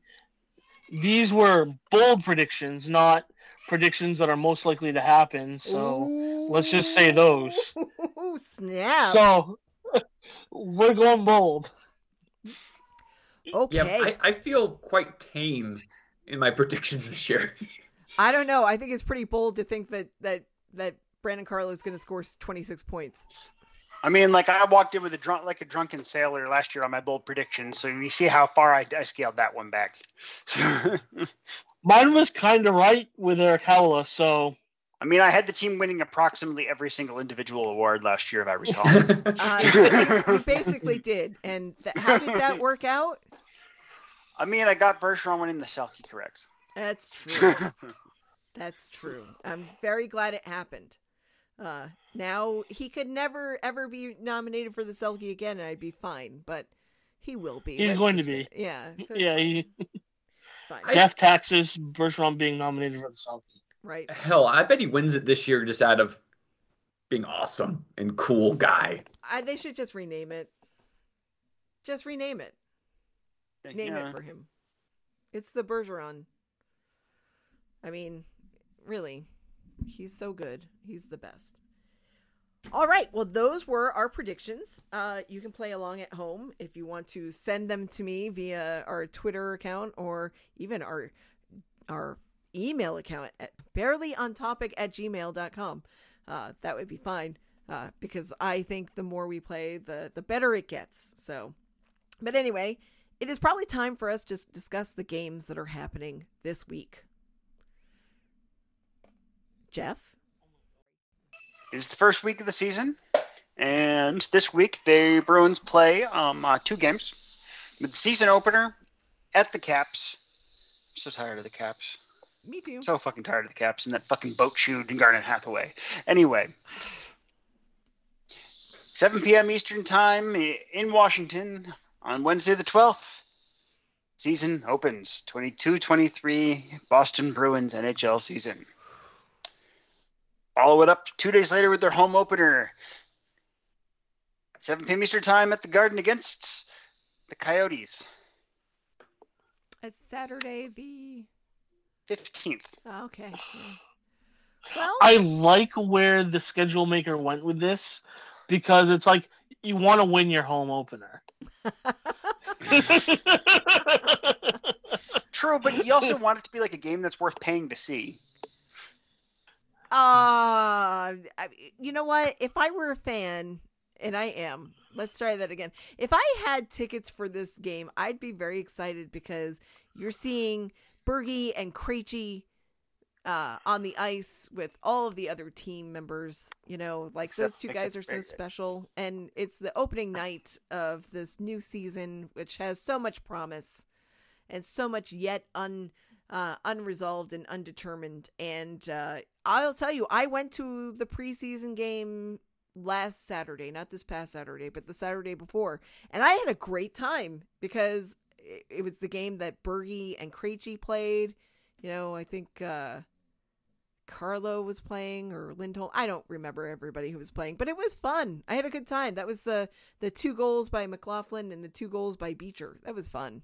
these were bold predictions, not predictions that are most likely to happen. So, let's just say those. Ooh, [LAUGHS] snap. so [LAUGHS] we're going bold. Okay. Yeah, I, I feel quite tame in my [LAUGHS] predictions this year. I don't know. I think it's pretty bold to think that that that Brandon Carlo is going to score 26 points. I mean, like I walked in with a drunk, like a drunken sailor last year on my bold prediction, so you see how far I, I scaled that one back. [LAUGHS] Mine was kind of right with Erik Haula, so I mean, I had the team winning approximately every single individual award last year, if I recall. [LAUGHS] Uh, [LAUGHS] you basically did. And th- how did that work out? I mean, I got Bergeron winning the Selke correct. That's true. [LAUGHS] That's true. I'm very glad it happened. Uh, now he could never ever be nominated for the Selke again, and I'd be fine. But he will be. He's Let's going to just- be. Yeah. So yeah, fine. he, It's fine. Death taxes, Bergeron being nominated for the Selke. Right. Hell, I bet he wins it this year just out of being awesome and cool guy. I, they should just rename it. Just rename it. Name Yeah. it for him. It's the Bergeron. I mean, really, He's so good. He's the best. All right. Well, those were our predictions. Uh, you can play along at home if you want to send them to me via our Twitter account or even our our email account at barelyontopic at gmail.com. Uh, that would be fine uh, because I think the more we play, the the better it gets. So, but anyway, it is probably time for us to discuss the games that are happening this week. Jeff. It is the first week of the season, and this week the Bruins play um, uh, two games. The season opener at the Caps. I'm so tired of the Caps. Me too. So fucking tired of the Caps and that fucking boat shoe and Garnet Hathaway. Anyway, 7 p.m. Eastern Time in Washington on Wednesday the 12th. Season opens 22-23 Boston Bruins NHL season. Follow it up two days later with their home opener. 7 p.m. Eastern Time at the Garden against the Coyotes. It's Saturday the 15th. Oh, okay. [SIGHS] Well, I like where the schedule maker went with this because it's like you want to win your home opener. [LAUGHS] True, but you also want it to be like a game that's worth paying to see. Uh, you know what? If I were a fan, and I am, let's try that again. If I had tickets for this game, I'd be very excited because you're seeing Bergie and Krejci uh, on the ice with all of the other team members. You know, like Except- those two guys are so Bergie. special, and it's the opening night of this new season, which has so much promise and so much yet un uh, unresolved and undetermined. And uh, I'll tell you, I went to the preseason game last Saturday, not this past Saturday, but the Saturday before, and I had a great time because it, it was the game that Bergie and Krejci played. You know, I think uh, Carlo was playing or Lindholm. I don't remember everybody who was playing, but it was fun. I had a good time. That was the the two goals by McLaughlin and the two goals by Beecher. That was fun.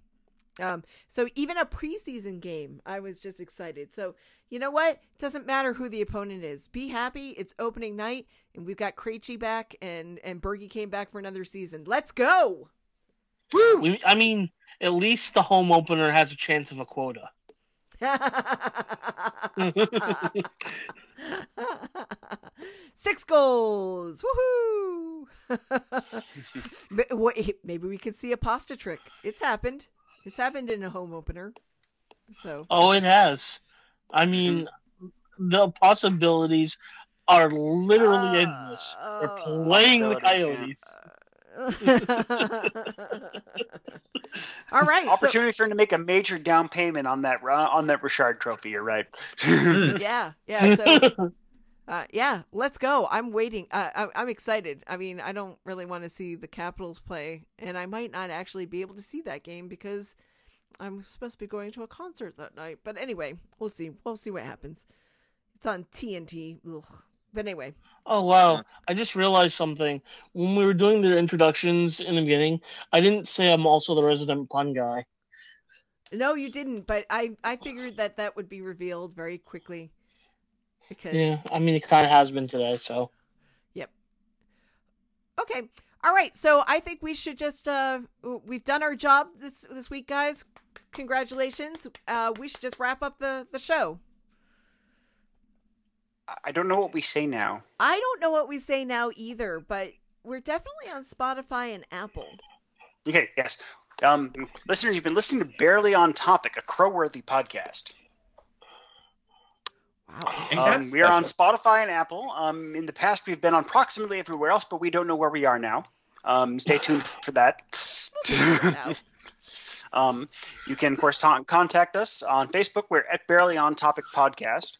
Um, so even a preseason game, I was just excited. So you know what? It doesn't matter who the opponent is. Be happy. It's opening night, and we've got Krejci back, and and Bergie came back for another season. Let's go! Woo! We- I mean, at least the home opener has a chance of a quota. [LAUGHS] Six goals! Woohoo! [LAUGHS] But Maybe we could see a pasta trick. It's happened. It's happened in a home opener. So Oh, it has. I mean, the possibilities are literally endless. They're Uh, playing the possibilities, Coyotes. [LAUGHS] All right. So, Opportunity for him to make a major down payment on that ru- on that Richard Trophy. You're right. yeah, yeah. So, [LAUGHS] uh, yeah, let's go. I'm waiting. Uh, I, I'm excited. I mean, I don't really want to see the Capitals play, and I might not actually be able to see that game because I'm supposed to be going to a concert that night. But anyway, we'll see. We'll see what happens. It's on TNT. Ugh. But anyway, Oh wow! I just realized something. When we were doing the introductions in the beginning, I didn't say I'm also the resident pun guy. no, you didn't. But I I figured that that would be revealed very quickly because Yeah, I mean it kind of has been today. So Yep. Okay. All right. So I think we should just uh we've done our job this this week, guys. Congratulations. Uh we should just wrap up the the show. I don't know what we say now. I don't know what we say now either, but we're definitely on Spotify and Apple. Okay, yes. Um, listeners, you've been listening to Barely on Topic, a crow-worthy podcast. Wow. Um, we are on? Spotify and Apple. Um, in the past, we've been on approximately everywhere else, but we don't know where we are now. Um, stay [LAUGHS] tuned for that. [LAUGHS] Um, you can, of course, ta- contact us on Facebook. We're at Barely on Topic Podcast.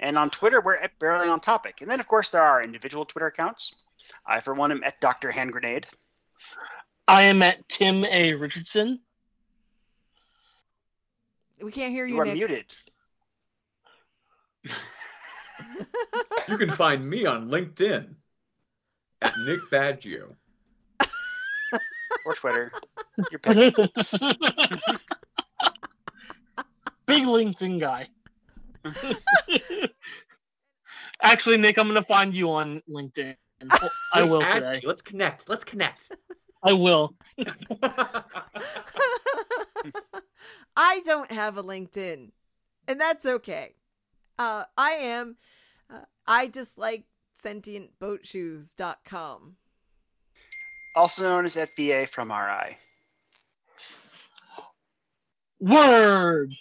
And on Twitter, we're at Barely on Topic. And then, of course, there are individual Twitter accounts. I, for one, am at Dr. Hand Grenade. I am at Tim A Richardson. We can't hear you, You are Nick. muted. [LAUGHS] You can find me on LinkedIn at Nick Baggio. Or Twitter. Your pick. [LAUGHS] Big LinkedIn guy. [LAUGHS] Actually, Nick, I'm gonna find you on LinkedIn. I will Add- today. Let's connect. Let's connect. I will. [LAUGHS] I don't have a LinkedIn, and that's okay. Uh, I am. Uh, I dislike sentientboatshoes.com. Also known as FBA from RI. Word.